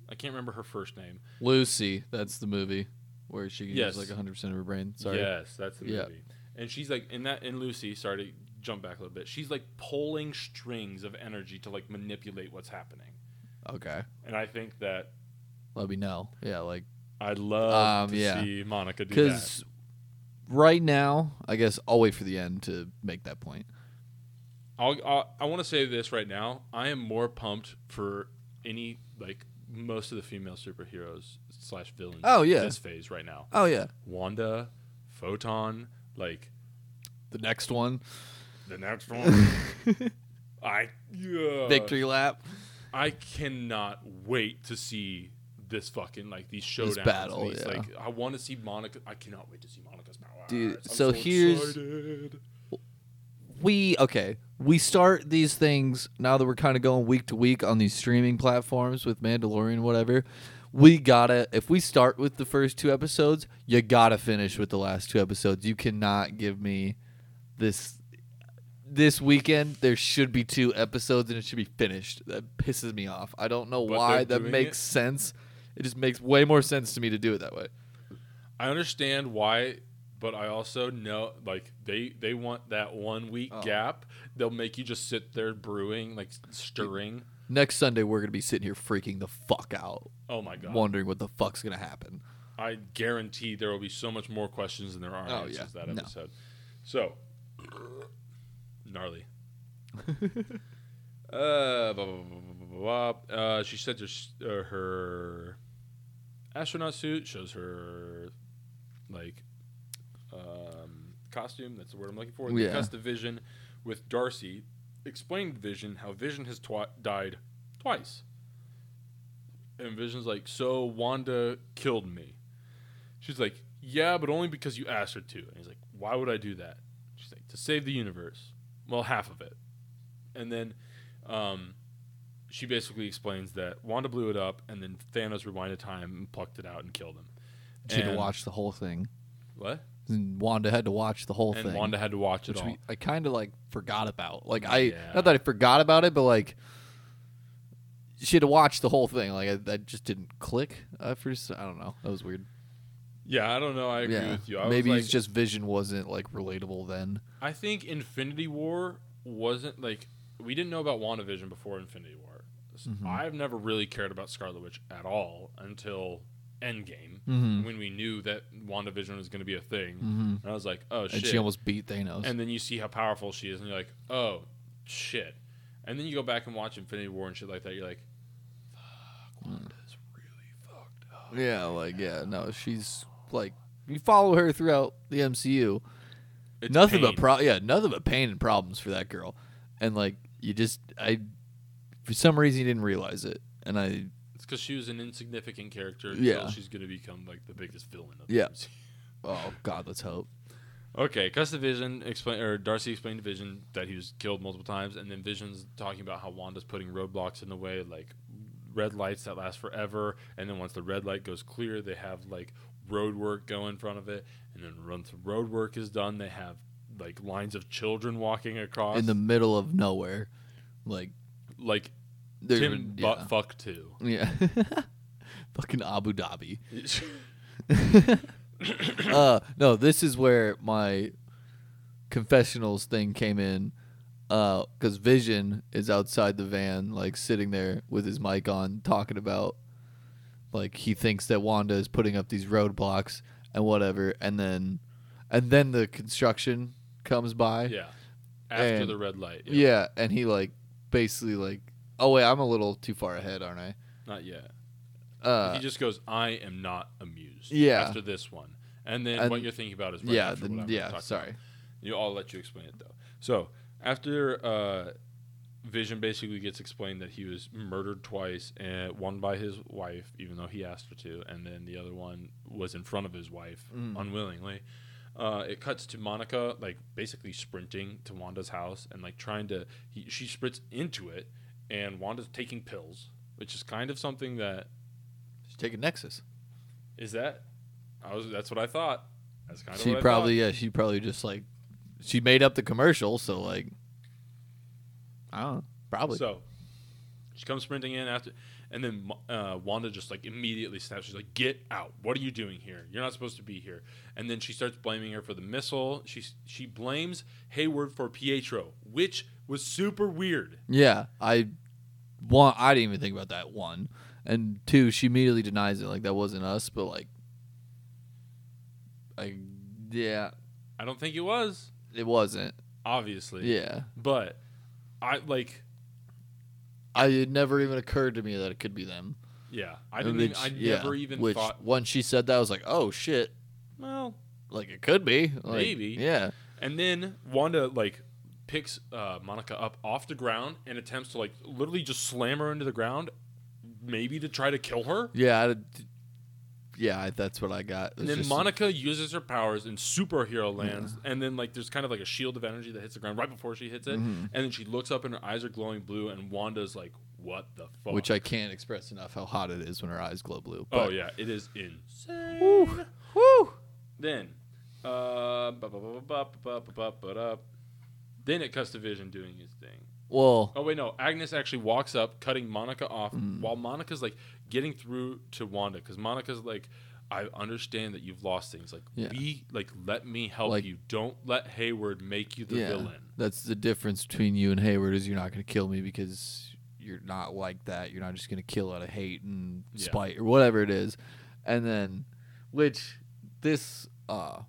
I can't remember her first name. Lucy. That's the movie where she can Yes. use like 100 percent of her brain. Sorry. Yes, that's the Yeah. movie. And she's like in that in Lucy. Sorry to jump back a little bit. She's like pulling strings of energy to like manipulate what's happening. Okay. And I think that Let me know. Yeah, like I'd love Um, to yeah. see Monica do that. because right now, I guess I'll wait for the end to make that point. I'll, I'll, I want to say this right now. I am more pumped for any like most of the female superheroes slash villains. Oh, yeah. this phase right now. Oh yeah, Wanda, Photon, like the next one, the next one. I yeah. victory lap. I cannot wait to see this fucking like these showdowns. This battle, these, yeah. Like I want to see Monica. I cannot wait to see Monica's power. Dude, I'm so here's- excited. we okay we start these things now that we're kind of going week to week on these streaming platforms with mandalorian whatever we gotta if we start with the first two episodes you gotta finish with the last two episodes you cannot give me this this weekend there should be two episodes and it should be finished that pisses me off i don't know But why they're that doing makes it? sense it just makes way more sense to me to do it that way I understand why, but I also know like they they want that one week Oh. gap. They'll make you just sit there brewing, like stirring. next sunday we're gonna be sitting here freaking the fuck out Oh my god! wondering what the fuck's gonna happen I guarantee there will be so much more questions than there are Oh, answers yeah. that No. episode. So gnarly. uh, blah, blah, blah, blah, blah, blah. uh, she said her, uh, her astronaut suit shows her like um, costume. That's the word I'm looking for. Yeah. cuts the Vision with Darcy. Explained Vision how Vision has twi- died twice. And Vision's like, so Wanda killed me. She's like, yeah, but only because you asked her to. And he's like, why would I do that? She's like, to save the universe. Well, half of it. And then um, she basically explains that Wanda blew it up, and then Thanos rewinded time and plucked it out and killed him. She had to And- watch the whole thing. What? And Wanda had to watch the whole And thing. Wanda had to watch it which all. we, I kind of like forgot about. Like I, Yeah. not that I forgot about it, but like she had to watch the whole thing. Like I, that just didn't click at first. I don't know. That was weird. Yeah, I don't know. I agree yeah, with you. I maybe like, just Vision wasn't like relatable then. I think Infinity War wasn't like we didn't know about WandaVision before Infinity War. S- Mhm. I've never really cared about Scarlet Witch at all until Endgame Mm-hmm. when we knew that WandaVision was going to be a thing. Mm-hmm. And I was like, oh And shit. she almost beat Thanos. and then you see how powerful she is, and you're like, oh shit. And then you go back and watch Infinity War and shit like that. You're like, fuck, Wanda's really fucked up. yeah, like yeah, no, she's like you follow her throughout the MCU. It's nothing but pain. pro yeah, nothing but pain and problems for that girl. And like you just I for some reason you didn't realize it. And I It's because she was an insignificant character. Until Yeah. she's gonna become like the biggest villain. Of Yeah. The MCU. oh god, let's hope. Okay, Cause the Vision explain or Darcy explained to Vision that he was killed multiple times, and then Vision's talking about how Wanda's putting roadblocks in the way, like red lights that last forever, and then once the red light goes clear, they have like road work go in front of it, and then once the road work is done, they have like lines of children walking across In the middle of nowhere. Like like they're Tim yeah. butt fuck too. Yeah. Fucking Abu Dhabi. uh no, this is where my confessionals thing came in. Uh, cause Vision is outside the van, like sitting there with his mic on, talking about like he thinks that Wanda is putting up these roadblocks and whatever, and then and then the construction comes by. yeah, after And- the red light. Yeah, and he like basically like oh wait, I'm a little too far ahead, aren't I? not yet. Uh he just goes, "I am not amused." Yeah. After this one, and then And- what you're thinking about is right yeah, I'm yeah, sorry. You, I'll let you explain it though. So after uh, Vision basically gets explained that he was murdered twice, and one by his wife, even though he asked her to, and then the other one was in front of his wife Mm. unwillingly. Uh, it cuts to Monica like basically sprinting to Wanda's house and like trying to. He, she sprints into it, and Wanda's taking pills, which is kind of something that She's taking Nexus. is that. I was. That's what I thought. That's kind of. She probably thought. yeah, she probably just like she made up the commercial, so like I don't know, probably. So she comes sprinting in after, and then uh, Wanda just like immediately snaps. She's like, "Get out! What are you doing here? You're not supposed to be here." And then she starts blaming her for the missile. She she blames Hayward for Pietro, which was super weird. yeah, I one I didn't even think about that one. And two, she immediately denies it like that wasn't us, but like I yeah, I don't think it was it wasn't. obviously. Yeah. but I like I it never even occurred to me that it could be them. yeah. I didn't. Even, I Which- yeah, never even which thought. when she said that I was like, "Oh shit." Well, Like it could be. Like, Maybe. Yeah. And then Wanda like picks uh, Monica up off the ground and attempts to like literally just slam her into the ground, maybe to try to kill her. Yeah, I, yeah, that's what I got. And then Monica uses her powers in superhero lands, yeah. and then like there's kind of like a shield of energy that hits the ground right before she hits it, mm-hmm. and then she looks up and her eyes are glowing blue, and Wanda's like, "What the fuck?" Which I can't express enough how hot it is when her eyes glow blue. Oh, but... Oh yeah, it is insane. Woo, woo. Then, uh, then it cuts to Vision doing his thing. Well, oh wait, no. Agnes actually walks up, cutting Monica off, mm. while Monica's like, getting through to Wanda, because Monica's like, "I understand that you've lost things. Like, Yeah. we like let me help Like- you. Don't let Hayward make you the yeah, villain." that's the difference between you and Hayward is you're not going to kill me because you're not like that. You're not just going to kill out of hate and Yeah. spite or whatever it is. And then, which this uh,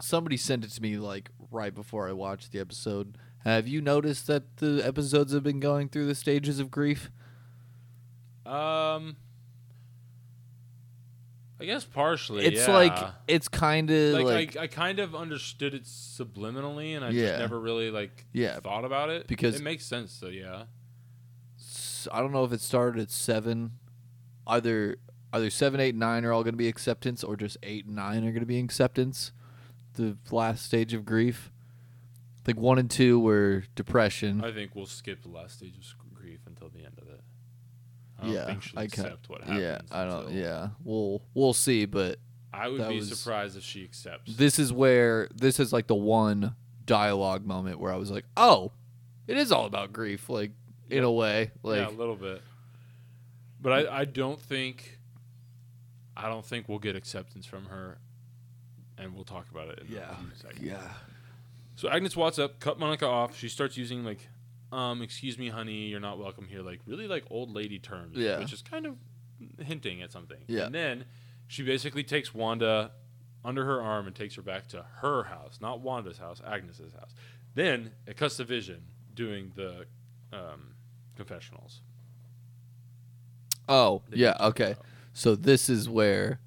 somebody sent it to me like right before I watched the episode. Have you noticed that the episodes have been going through the stages of grief? Um, I guess partially. It's yeah. like it's kind of like, like, I, I kind of understood it subliminally, and I Yeah. just never really like Yeah. thought about it Because- it makes sense. So yeah, I don't know if it started at seven. Either either seven, eight, nine are all going to be acceptance, or just eight and nine are going to be acceptance. The last stage of grief. Think one and two were depression. I think we'll skip the last stage of grief until the end of it. I don't yeah, think she'll I accept what happens. Yeah, I don't. Yeah, we'll we'll see, but I would That be was- surprised if she accepts. this is where this is like the one dialogue moment where I was like, oh, it is all about grief, like in a way, like yeah, a little bit. But I, I don't think I don't think we'll get acceptance from her, and we'll talk about it. In yeah, a few seconds. yeah, So Agnes walks up, cut Monica off. She starts using like, um, excuse me, honey, you're not welcome here. Like really like old lady terms, Yeah. which is kind of hinting at something. Yeah. And then she basically takes Wanda under her arm and takes her back to her house, not Wanda's house, Agnes's house. Then it cuts to Vision doing the um, confessionals. Oh, that yeah, okay. So this is where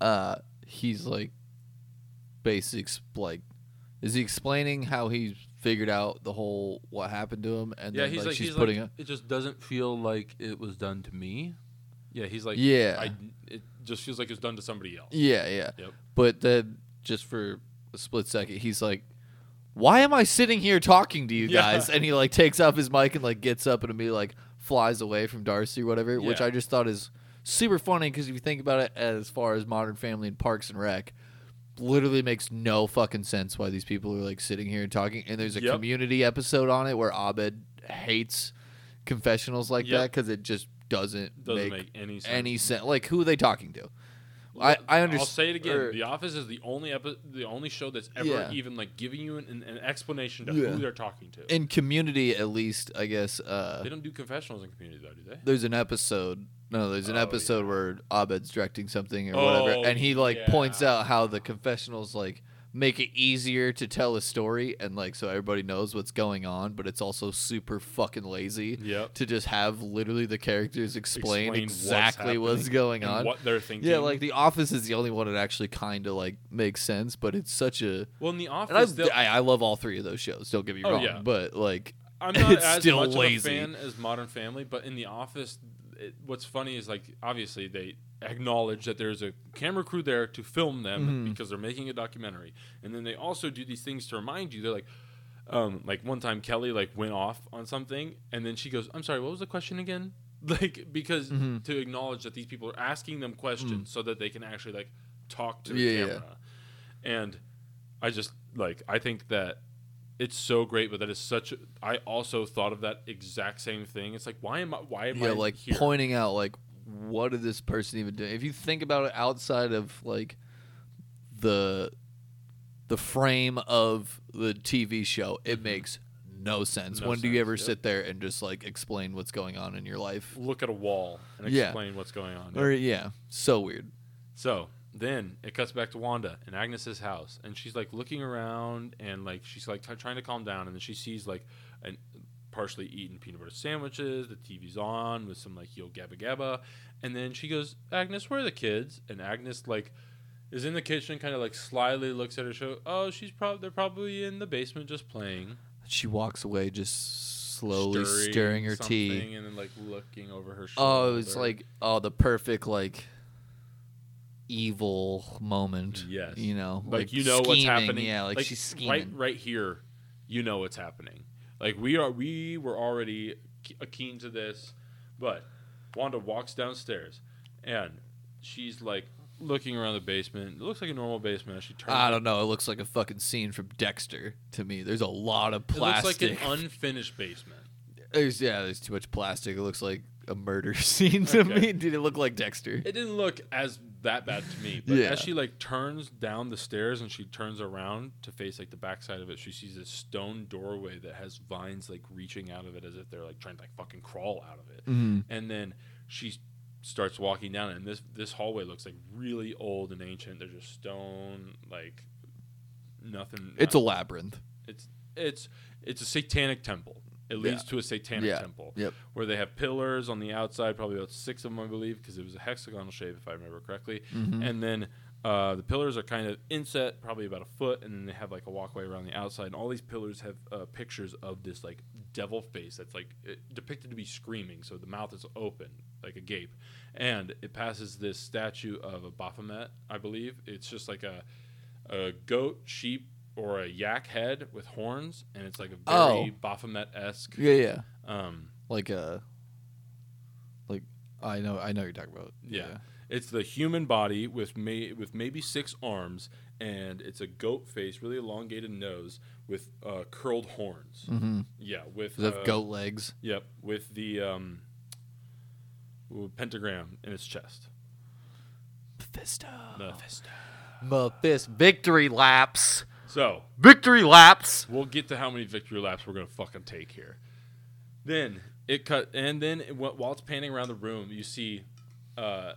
uh he's like basic like is he explaining how he figured out the whole what happened to him and Yeah, then he's like, like she's he's putting like, it just doesn't feel like it was done to me. Yeah, he's like Yeah. I, it just feels like it's done to somebody else. Yeah, yeah. Yep. But then just for a split second, he's like, "Why am I sitting here talking to you Yeah. guys?" And he like takes off his mic and like gets up and immediately like flies away from Darcy or whatever, which I just thought is super funny because if you think about it as far as Modern Family and Parks and Rec, literally makes no fucking sense why these people are like sitting here and talking. And there's a Yep. community episode on it where Abed hates confessionals like Yep. that because it just doesn't, Doesn't make, make, any sense. any sense. Like who are they talking to? I I understand. I'll say it again. the Office is the only epi- the only show that's ever Yeah. even like giving you an, an explanation to Yeah. who they're talking to. in community at least i guess uh they don't do confessionals in Community though, do they? there's an episode no there's an Oh, episode yeah. where abed's directing something or Oh, whatever and oh, he like points out how the confessionals like make it easier to tell a story and like so everybody knows what's going on but it's also super fucking lazy Yep. to just have literally the characters explain, Explain exactly what's, happening going and on what they're thinking. yeah like the office is the only one that actually kind of like makes sense but it's such a well, in the Office, I, I, I love all three of those shows don't get me Oh, wrong yeah. but like I'm not it's as still much lazy. of a fan as Modern Family, but in The Office, it, what's funny is like obviously they acknowledge that there's a camera crew there to film them Mhm. because they're making a documentary, and then they also do these things to remind you. They're like, um, like one time Kelly like went off on something, and then she goes, "I'm sorry, what was the question again?" Like because Mhm. to acknowledge that these people are asking them questions so that they can actually like talk to Mm. Yeah, the yeah. camera, and I just like I think that it's so great, but that is such. A, I also thought of that exact same thing. It's like why am I? Why am yeah, I like here? pointing out like what did this person even do? If you think about it outside of like the the frame of the TV show, it Mhm. makes no sense. No when do you ever yep. sit there and just like explain what's going on in your life? Look at a wall and Yeah. explain what's going on. Or yeah, so weird. So then it cuts back to Wanda in Agnes's house, and she's like looking around and like she's like t- trying to calm down, and then she sees like an partially eaten peanut butter sandwiches. The TV's on with some like yo gabba gabba, and then she goes, "Agnes, where are the kids?" And Agnes like is in the kitchen, kind of like slyly looks at her show. Oh, she's probably they're probably in the basement just playing, She walks away just slowly stirring, stirring, her tea. and then like looking over her shoulder. Oh, it's like oh the perfect like evil moment. Yes. You know, like, you know what's happening. Yeah, like, she's scheming. Right, right here, you know what's happening. Like we are, we were already ke- keen to this, but Wanda walks downstairs, and she's like looking around the basement. It looks like a normal basement. She turns, I don't know. It looks like a fucking scene from Dexter to me. There's a lot of plastic. It looks like an unfinished basement. there's, yeah, there's too much plastic. It looks like a murder scene to Okay. me. Did it look like Dexter? It didn't look as that bad to me, but Yeah. as she like turns down the stairs and she turns around to face like the backside of it, she sees a stone doorway that has vines like reaching out of it as if they're like trying to like fucking crawl out of it. Mm-hmm. and then she starts walking down and this this hallway looks like really old and ancient there's just stone like nothing It's a labyrinth. it's it's it's a satanic temple it leads to a satanic Yeah. temple Yep. where they have pillars on the outside probably about six of them i believe because it was a hexagonal shape if i remember correctly Mhm. and then uh, the pillars are kind of inset, probably about a foot, and then they have like a walkway around the outside. And all these pillars have uh, pictures of this like devil face that's like depicted to be screaming, so the mouth is open like a gape, and it passes this statue of a Baphomet, I believe. It's just like a a goat, sheep, or a yak head with horns, and it's like a very Oh. Baphomet esque. Yeah, yeah. Um, Like I know. I know what you're talking about. Yeah. It's the human body with may, with maybe six arms, and it's a goat face, really elongated nose with uh, curled horns. Mm-hmm. Yeah, with uh, goat legs? Yep, with the um, pentagram in its chest. Mephisto. Mephisto. Mephisto. Victory laps. So Victory laps. we'll get to how many victory laps we're gonna fucking take here. Then it cut, and then it, wh- while it's panning around the room, you see, uh,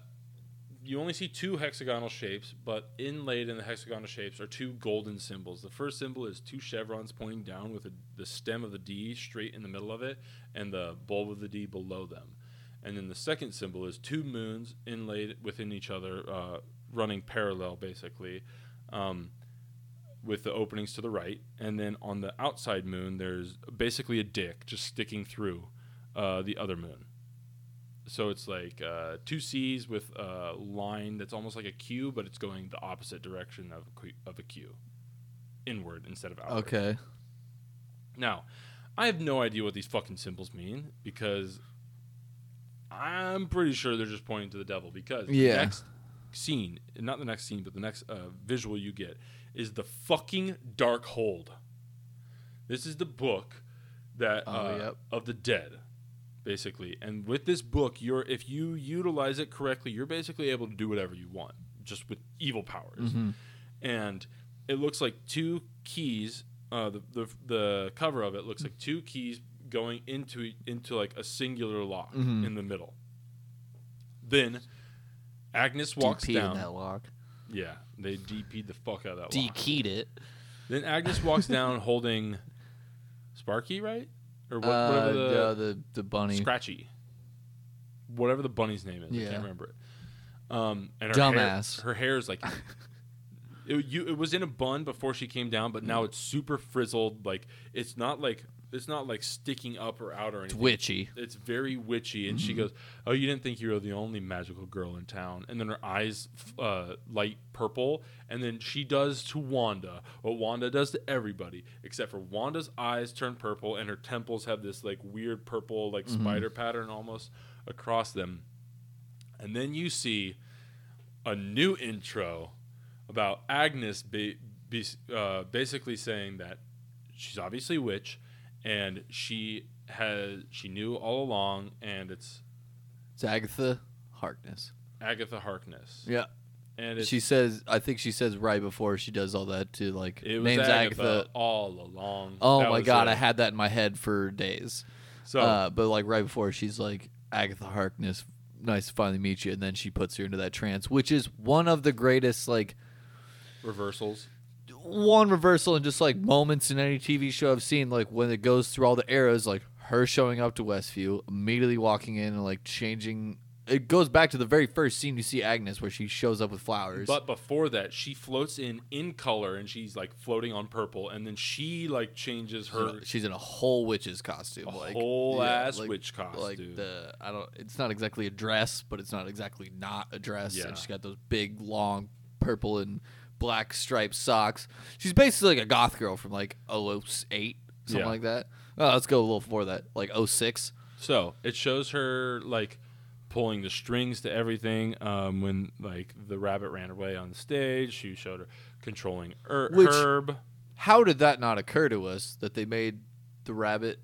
you only see two hexagonal shapes, but inlaid in the hexagonal shapes are two golden symbols. The first symbol is two chevrons pointing down with a, the stem of the D straight in the middle of it, and the bulb of the D below them. And then the second symbol is two moons inlaid within each other, uh, running parallel, basically. Um, with the openings to the right, and then on the outside moon, there's basically a dick just sticking through uh, the other moon. So it's like uh, two C's with a line that's almost like a Q, but it's going the opposite direction of a Q, of a Q, inward instead of outward. Okay. Now, I have no idea what these fucking symbols mean because I'm pretty sure they're just pointing to the devil. Because Yeah. next scene, not the next scene, but the next uh, visual you get is the fucking Dark Hold. This is the book that Oh, uh, yep. of the dead, basically. And with this book, you're if you utilize it correctly, you're basically able to do whatever you want, just with evil powers Mm-hmm. and it looks like two keys. Uh, the, the the cover of it looks like two keys going into into like a singular lock Mhm. in the middle. Then Agnes walks DP down. that lock. Yeah, they DP'd the fuck out of that lock. keyed it. Then Agnes walks down holding Sparky, right? Or what, uh, whatever the, the, the the bunny. Scratchy. Whatever the bunny's name is, I Yeah. can't remember it. Um, and her Dumbass. Hair, her hair is like, it, you, it was in a bun before she came down, but now it's super frizzled. Like it's not like it's not like sticking up or out or It's anything. witchy. It's very witchy, and she goes, "Oh, you didn't think you were the only magical girl in town." And then her eyes uh, light purple, and then she does to Wanda what Wanda does to everybody, except for Wanda's eyes turn purple, and her temples have this like weird purple, like spider pattern almost across them. And then you see a new intro about Agnes be, be, uh, basically saying that she's obviously a witch and she has she knew all along and it's It's Agatha Harkness. Agatha Harkness. Yeah. And it's, She says, I think she says right before she does all that to like it was names Agatha, all along. Oh That my was god, it. I had that in my head for days. so uh, but like right before she's like Agatha Harkness, nice to finally meet you, and then she puts her into that trance, which is one of the greatest like reversals. One reversal and just like moments in any TV show I've seen, like when it goes through all the eras, like her showing up to Westview, immediately walking in and like changing. It goes back to the very first scene you see Agnes where she shows up with flowers. But before that, she floats in in color and she's like floating on purple, and then she like changes her she's in a whole witch's costume, A like whole ass like- witch Like costume. the I don't. It's not exactly a dress, but it's not exactly not a dress. Yeah. And she's got those big, long, purple and black striped socks. She's basically like a goth girl from like 008, something Yeah. like that. Oh, let's go a little before that, like 06. So it shows her like pulling the strings to everything. Um, when like the rabbit ran away on the stage, she showed her controlling er- Which- Herb. How did that not occur to us that they made the rabbit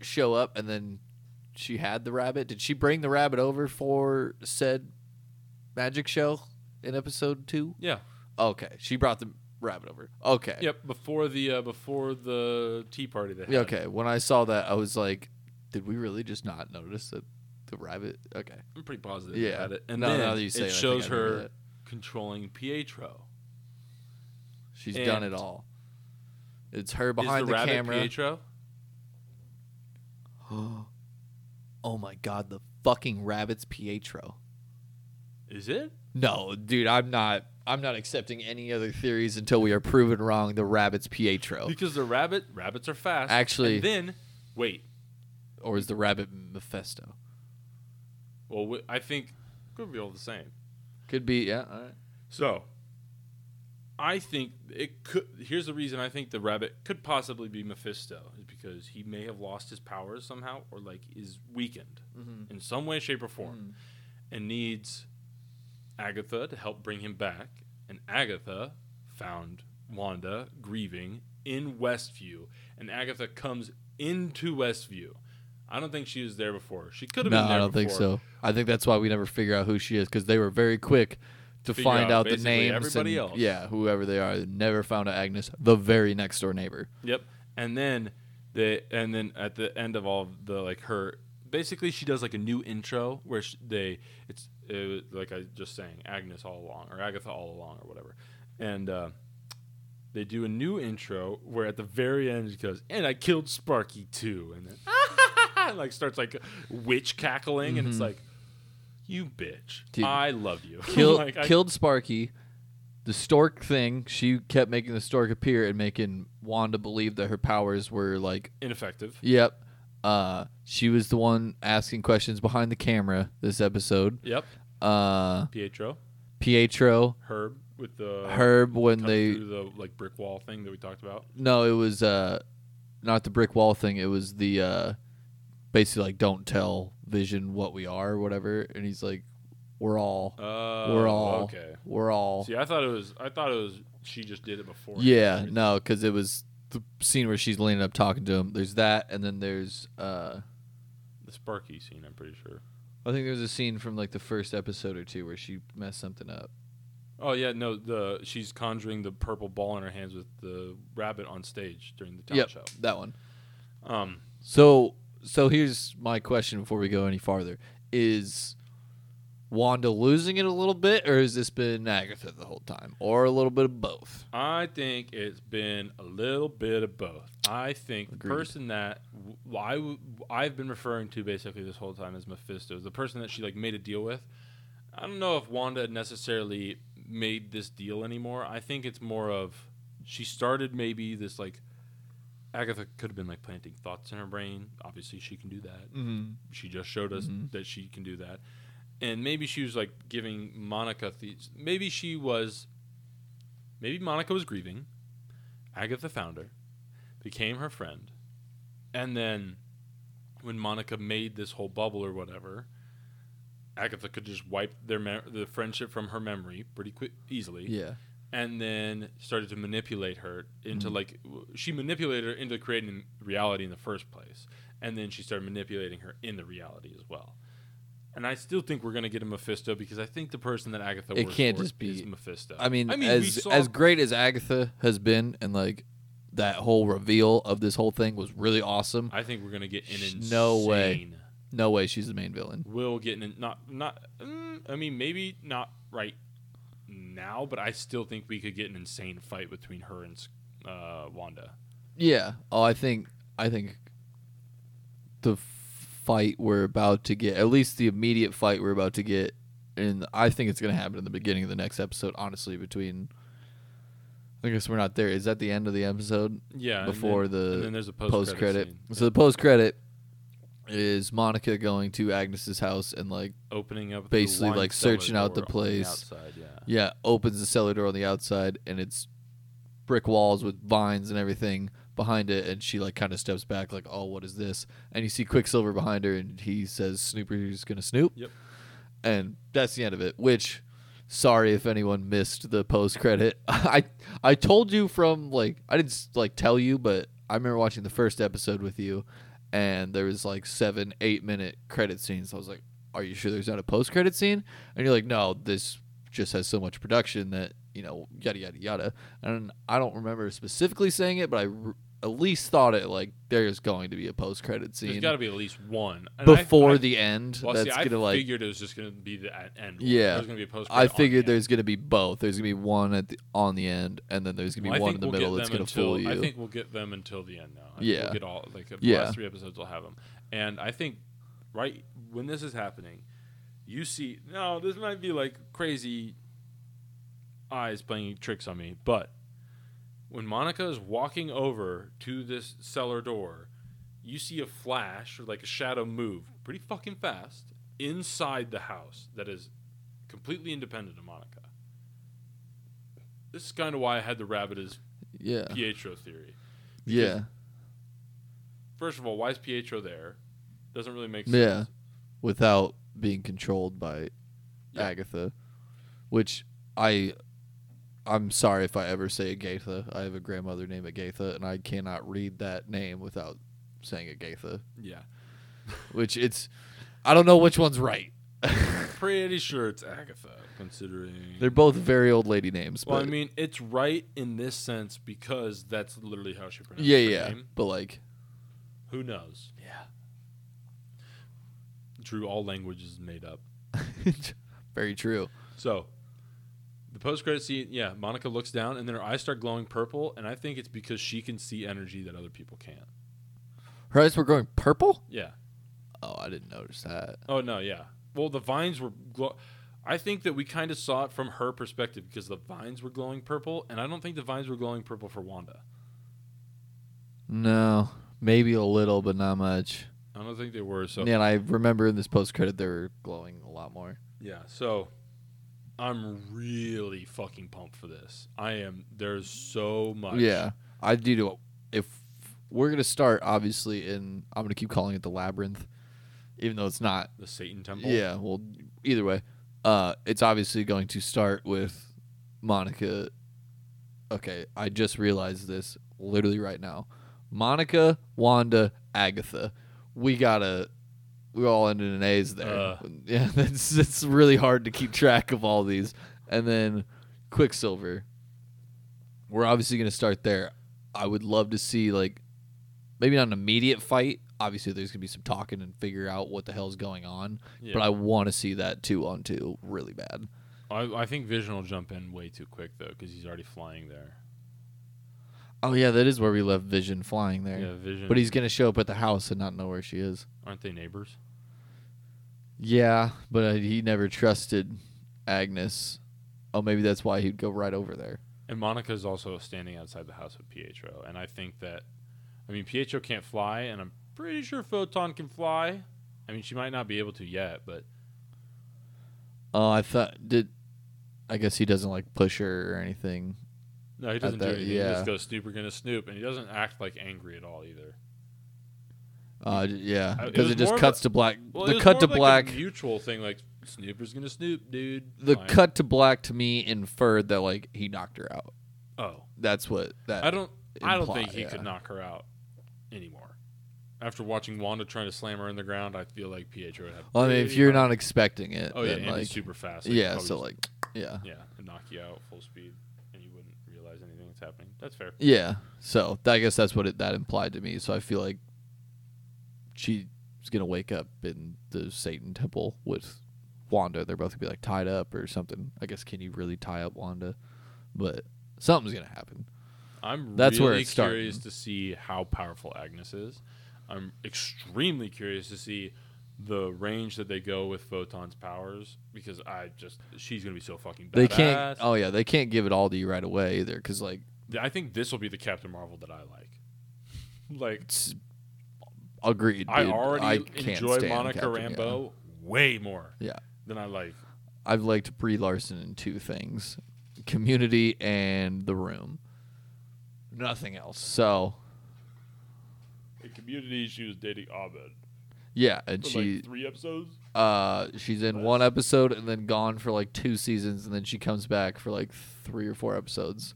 show up and then she had the rabbit? Did she bring the rabbit over for said magic show in episode two? Yeah. Okay, she brought the rabbit over. Okay. Yep. Before the uh, before the tea party they had. Yeah, okay. When I saw that, I was like, did we really just not notice that the rabbit? Okay. I'm pretty positive. Yeah. had it. And No, then now that you say it, it shows her controlling Pietro. She's And- done it all. It's her behind the, the, camera. Pietro? oh my god, the fucking rabbit's Pietro. Is it? No, dude, I'm not. I'm not accepting any other theories until we are proven wrong. The rabbit's Pietro, Because the rabbit rabbits are fast. Actually- and then wait. or is the rabbit Mephisto? Well, we, I think could be all the same. Could be. Yeah. All right. So, I think it could. Here's the reason I think the rabbit could possibly be Mephisto is because he may have lost his powers somehow, or like is weakened Mm-hmm. in some way, shape, or form, and needs Agatha to help bring him back. And Agatha found Wanda grieving in Westview, and Agatha comes into Westview. I don't think she was there before. She could have No, been there I don't think so. I think that's why we never figure out who she is because they were very quick to Figure find out out, the names. everybody and- else. Yeah, whoever they are. They never found out Agnes, the very next door neighbor. Yep. And then they and then at the end of all the like her basically she does like a new intro where sh they it's it, was like I just saying Agnes all along or Agatha all along or whatever. And uh they do a new intro where at the very end it goes, and I killed Sparky too, and then like starts like witch cackling, and it's Mhm. like, you bitch, Dude. I love you. Kill, Like, I- killed Sparky. The stork thing, she kept making the stork appear and making Wanda believe that her powers were like, ineffective. yep. Uh, she was the one asking questions behind the camera this episode. Yep. Uh, Pietro, Pietro, Herb with the Herb when they through the like brick wall thing that we talked about. No, it was uh not the brick wall thing. It was the uh basically like don't tell Vision what we are or whatever. And he's like, we're all, Uh, we're all, okay. we're all. See, I thought it was. I thought it was. She just did it before. Yeah, no, because it was the scene where she's leaning up talking to him. There's that, and then there's uh the Sparky scene. I'm pretty sure. I think there's a scene from like the first episode or two where she messed something up. Oh yeah, no. The she's conjuring the purple ball in her hands with the rabbit on stage during the talent Yep, show. that one. Um, So so here's my question before we go any farther: Is Wanda losing it a little bit, or has this been Agatha the whole time, or a little bit of both? I think it's been a little bit of both. I think the person that I w- I've been referring to basically this whole time as Mephisto, the person that she like made a deal with. I don't know if Wanda necessarily made this deal anymore. I think it's more of she started maybe this like Agatha could have been like planting thoughts in her brain. Obviously, she can do that. Mm-hmm. She just showed us Mhm. that she can do that. And maybe she was like giving Monica these. Maybe she was. Maybe Monica was grieving. Agatha found her, became her friend, and then when Monica made this whole bubble or whatever, Agatha could just wipe their me- the friendship from her memory pretty quick, easily Yeah. and then started to manipulate her into Mhm. like w- she manipulated her into creating reality in the first place and then she started manipulating her in the reality as well and I still think we're gonna get a Mephisto because I think the person that Agatha It works can't for just be- is Mephisto. I mean, we as saw- as great as Agatha has been, and like that whole reveal of this whole thing was really awesome. I think we're gonna get an insane. No way. No way she's the main villain. We'll get an not not. mm, I mean, maybe not right now, but I still think we could get an insane fight between her and uh, Wanda. Yeah. Oh, I think I think the fight we're about to get, at least the immediate fight we're about to get, and I think it's gonna happen in the beginning of the next episode. Honestly, between. I guess we're not there. Is that the end of the episode? Yeah. and Before then- the and then there's a post credit. So the post credit is Monica going to Agnes's house and like opening up basically, like, searching out the place. outside, yeah. Yeah, opens the cellar door on the outside, and it's brick walls with vines and everything behind it. And she like kind of steps back, like, "Oh, what is this?" And you see Quicksilver behind her, and he says, "Snooper's gonna snoop." Yep. And that's the end of it. Which, sorry if anyone missed the post credit. I I told you from like I didn't like tell you, but I remember watching the first episode with you, and there was like seven, eight minute credit scenes. I was like, "Are you sure there's not a post credit scene?" And you're like, "No, this just has so much production that you know yada yada yada." And I don't remember specifically saying it, but I r- at least thought it like there's going to be a post credit There's scene got to be at least one And I- before I, the end. Well, that's see, I gonna like. figured it was just gonna be the end. one. Yeah. There's gonna be a post. I figured there's gonna be both. There's gonna be one at the on the end, and then there's gonna be one in the middle that's gonna until, fool you. I think we'll get them until the end now. I think Yeah. we'll get all like the Yeah. last three episodes. We'll have them, and I think right when this is happening, you see. No, this might be like crazy eyes playing tricks on me, but when Monica is walking over to this cellar door, you see a flash or like a shadow move pretty fucking fast inside the house that is completely independent of Monica. this is kind of why I had the rabbit as Yeah. Pietro theory. Yeah. First of all, why is Pietro there? Doesn't really make sense. Yeah. Without being controlled by Yeah. Agatha, which I I'm sorry if I ever say Agatha. I have a grandmother named Agatha and I cannot read that name without saying Agatha. Yeah. Which it's I don't know which one's right. Pretty sure it's Agatha, considering. They're both very old lady names, well, I mean, it's right in this sense because that's literally how she pronounced yeah, her yeah. name. But like Who knows? yeah. True, all language is made up. very true. So, post credit scene, yeah, Monica looks down and then her eyes start glowing purple, and I think it's because she can see energy that other people can't. Her eyes were going purple? Yeah. Oh, I didn't notice that. Oh no, yeah. Well, the vines were. Glow- I think that we kind of saw it from her perspective because the vines were glowing purple, and I don't think the vines were glowing purple for Wanda. No, maybe a little, but not much. I don't think they were. So yeah, and I remember in this post credit they were glowing a lot more. Yeah, so I'm really fucking pumped for this. I am. There's so much. Yeah, I do. To, if we're gonna start, obviously, in I'm gonna keep calling it the labyrinth, even though it's not. The Satan Temple. Yeah, well, either way, uh, it's obviously going to start with Monica. Okay, I just realized this literally right now. Monica, Wanda, Agatha. We gotta. We all ended in A's there. Uh. yeah, it's it's really hard to keep track of all these. And then Quicksilver. We're obviously gonna start there. I would love to see like maybe not an immediate fight. Obviously, there's gonna be some talking and figure out what the hell's going on. Yeah. But I want to see that two on two really bad. I, I think Vision will jump in way too quick though because he's already flying there. Oh yeah, that is where we left Vision flying there. Yeah, Vision. But he's gonna show up at the house and not know where she is. aren't they neighbors? Yeah, but uh, he never trusted Agnes. Oh, maybe that's why he'd go right over there. And Monica is also standing outside the house with Pietro, and I think that, I mean, Pietro can't fly, and I'm pretty sure Photon can fly. I mean, she might not be able to yet, but Oh, I thought did. I guess he doesn't like push her or anything. no, he doesn't do anything. He just goes Snoop, we're gonna snoop, and he doesn't act like angry at all either. Uh, yeah, Uh, it because it, just cuts a- to black. Well, the cut to like black. a mutual thing, like Snooper's gonna snoop, dude. the Fine. cut to black to me inferred that like he knocked her out. Oh, That's what that. I don't. I don't think he yeah. could knock her out anymore. After watching Wanda trying to slam her in the ground, I feel like Pietro would have. Well, I mean, if you're not expecting it, oh yeah, then, and like he's super fast. yeah, so like yeah, yeah, and knock you out full speed, and you wouldn't realize anything that's happening. That's fair. yeah. So I guess that's what it, that implied to me. So I feel like she's gonna wake up in the Satan temple with Wanda. They're both gonna be like tied up or something. I guess can you really tie up Wanda? But something's gonna happen. I'm That's really where it's curious starting. to see how powerful Agnes is. I'm extremely curious to see the range that they go with Photon's powers because I just she's gonna be so fucking badass. They can't. Oh yeah, they can't give it all to you right away either. Because like I think this will be the Captain Marvel that I like. Like it's agreed. I already I enjoy Monica Captain- yeah. Rambeau way more Yeah. Than I like. I've liked Brie Larson in two things: Community and The Room. Nothing else. So In Community, she was dating Abed yeah, and for she like three episodes. uh she's in one episode and then gone for like two seasons, and then she comes back for like three or four episodes,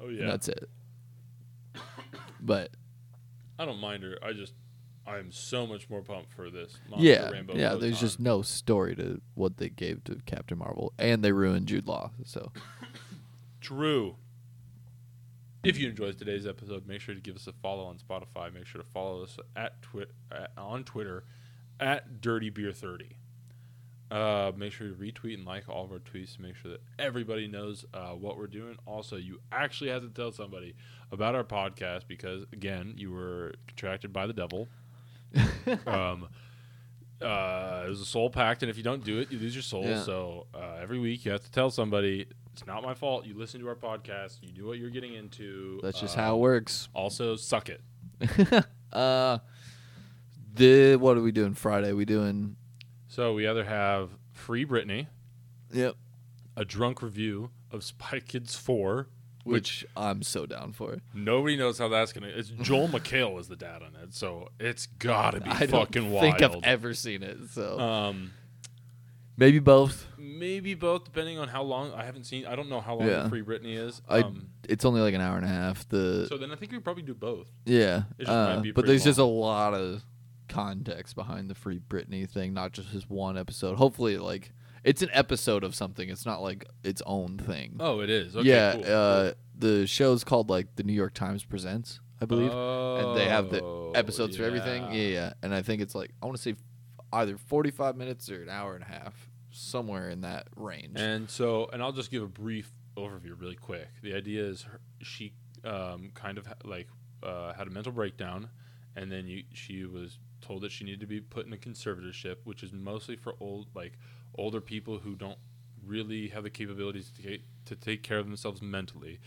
Oh and yeah, that's it. But I don't mind her. I just I'm so much more pumped for this. Monica yeah, Rambeau yeah, there's just no story to what they gave to Captain Marvel, and they ruined Jude Law. So True. If you enjoyed today's episode, make sure to give us a follow on Spotify. Make sure to follow us at, twi- at on Twitter at Dirty Beer Thirty. Uh, make sure to retweet and like all of our tweets to make sure that everybody knows uh, what we're doing. Also, you actually have to tell somebody about our podcast because, again, you were contracted by the devil. um, uh, it was a soul pact, and if you don't do it, you lose your soul. Yeah. So uh, every week you have to tell somebody it's not my fault. You listen to our podcast. You knew what you're getting into. that's just Uh, how it works. Also, suck it. uh, the what are we doing Friday? We doing So we either have free Britney, yep. a drunk review of Spy Kids 4, which I'm so down for. nobody knows how that's going to. It's Joel McHale is the dad on it, so it's got to be I don't fucking think wild. I've ever seen it, so um, maybe both. maybe both, depending on how long. I haven't seen. I don't know how long yeah. Free Britney is. I Um, it's only like an hour and a half. The so then I think we probably do both. yeah, it just might uh, but there's just a lot of context behind the Free Britney thing, not just this one episode. Hopefully, like it's an episode of something. It's not like its own thing. Oh, it is. Okay, yeah, cool, uh, the show's called like the New York Times presents, I believe, and they have the Oh, episodes for everything. yeah. Yeah, yeah, and I think it's like I want to say either 45 minutes or an hour and a half, somewhere in that range. And so, and I'll just give a brief overview really quick. The idea is her, she um, kind of ha- like uh, had a mental breakdown, and then you, she was told that she needed to be put in a conservatorship, which is mostly for old like older people who don't really have the capabilities to take, to take care of themselves mentally.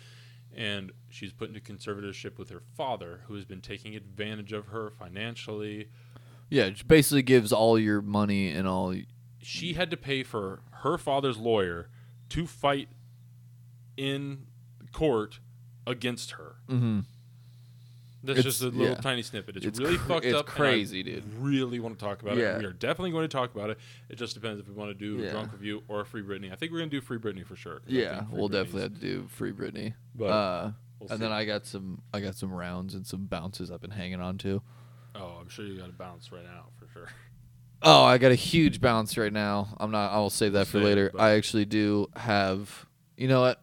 And she's put into conservatorship with her father, who has been taking advantage of her financially. yeah, basically gives all your money and all. she had to pay for her father's lawyer to fight in court against her. Mm-hmm. That's It's- just a little yeah. tiny snippet. It's, It's really cr- fucked it's up. and I crazy, dude. Really want to talk about it. We are definitely going to talk about it. It just depends if we want to do Yeah. a drunk review or a free Britney. I think we're going to do free Britney for sure. Yeah, we'll Britney's- definitely have to do free Britney. But uh, we'll and see. then I got some, I got some rounds and some bounces I've been hanging on to. oh, I'm sure you got a bounce right now for sure. Oh, I got a huge bounce right now. I'm not. I will save that for Save later. I actually do have. You know what?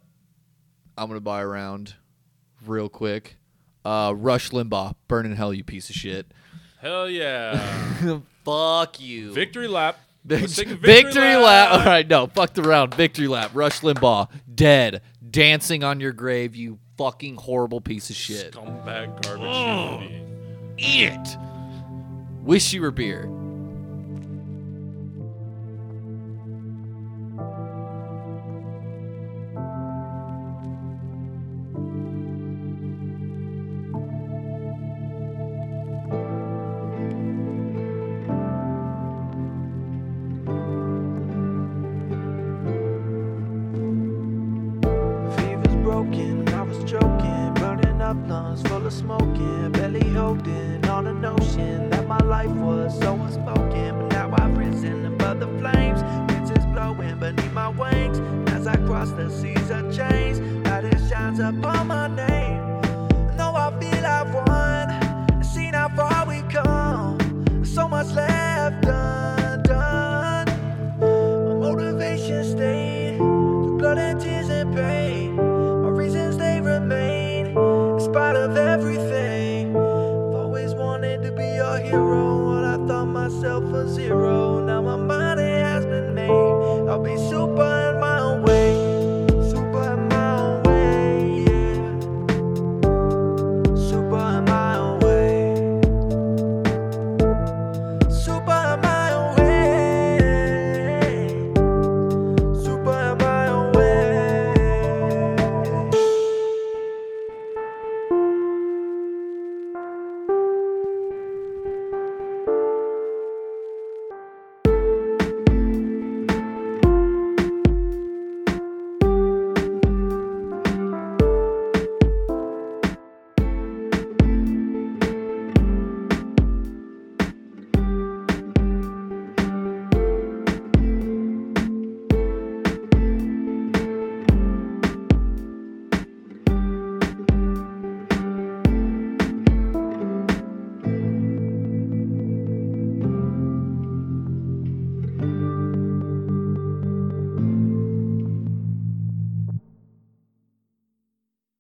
I'm gonna buy a round, real quick. Uh, Rush Limbaugh, burn in hell, you piece of shit. Hell yeah! Fuck you. victory lap. Let's take a victory, lap. All right, no, fuck the round. Victory lap. Rush Limbaugh, dead, dancing on your grave. You fucking horrible piece of shit. Scumbag garbage human being. Eat it. Wish you were beer.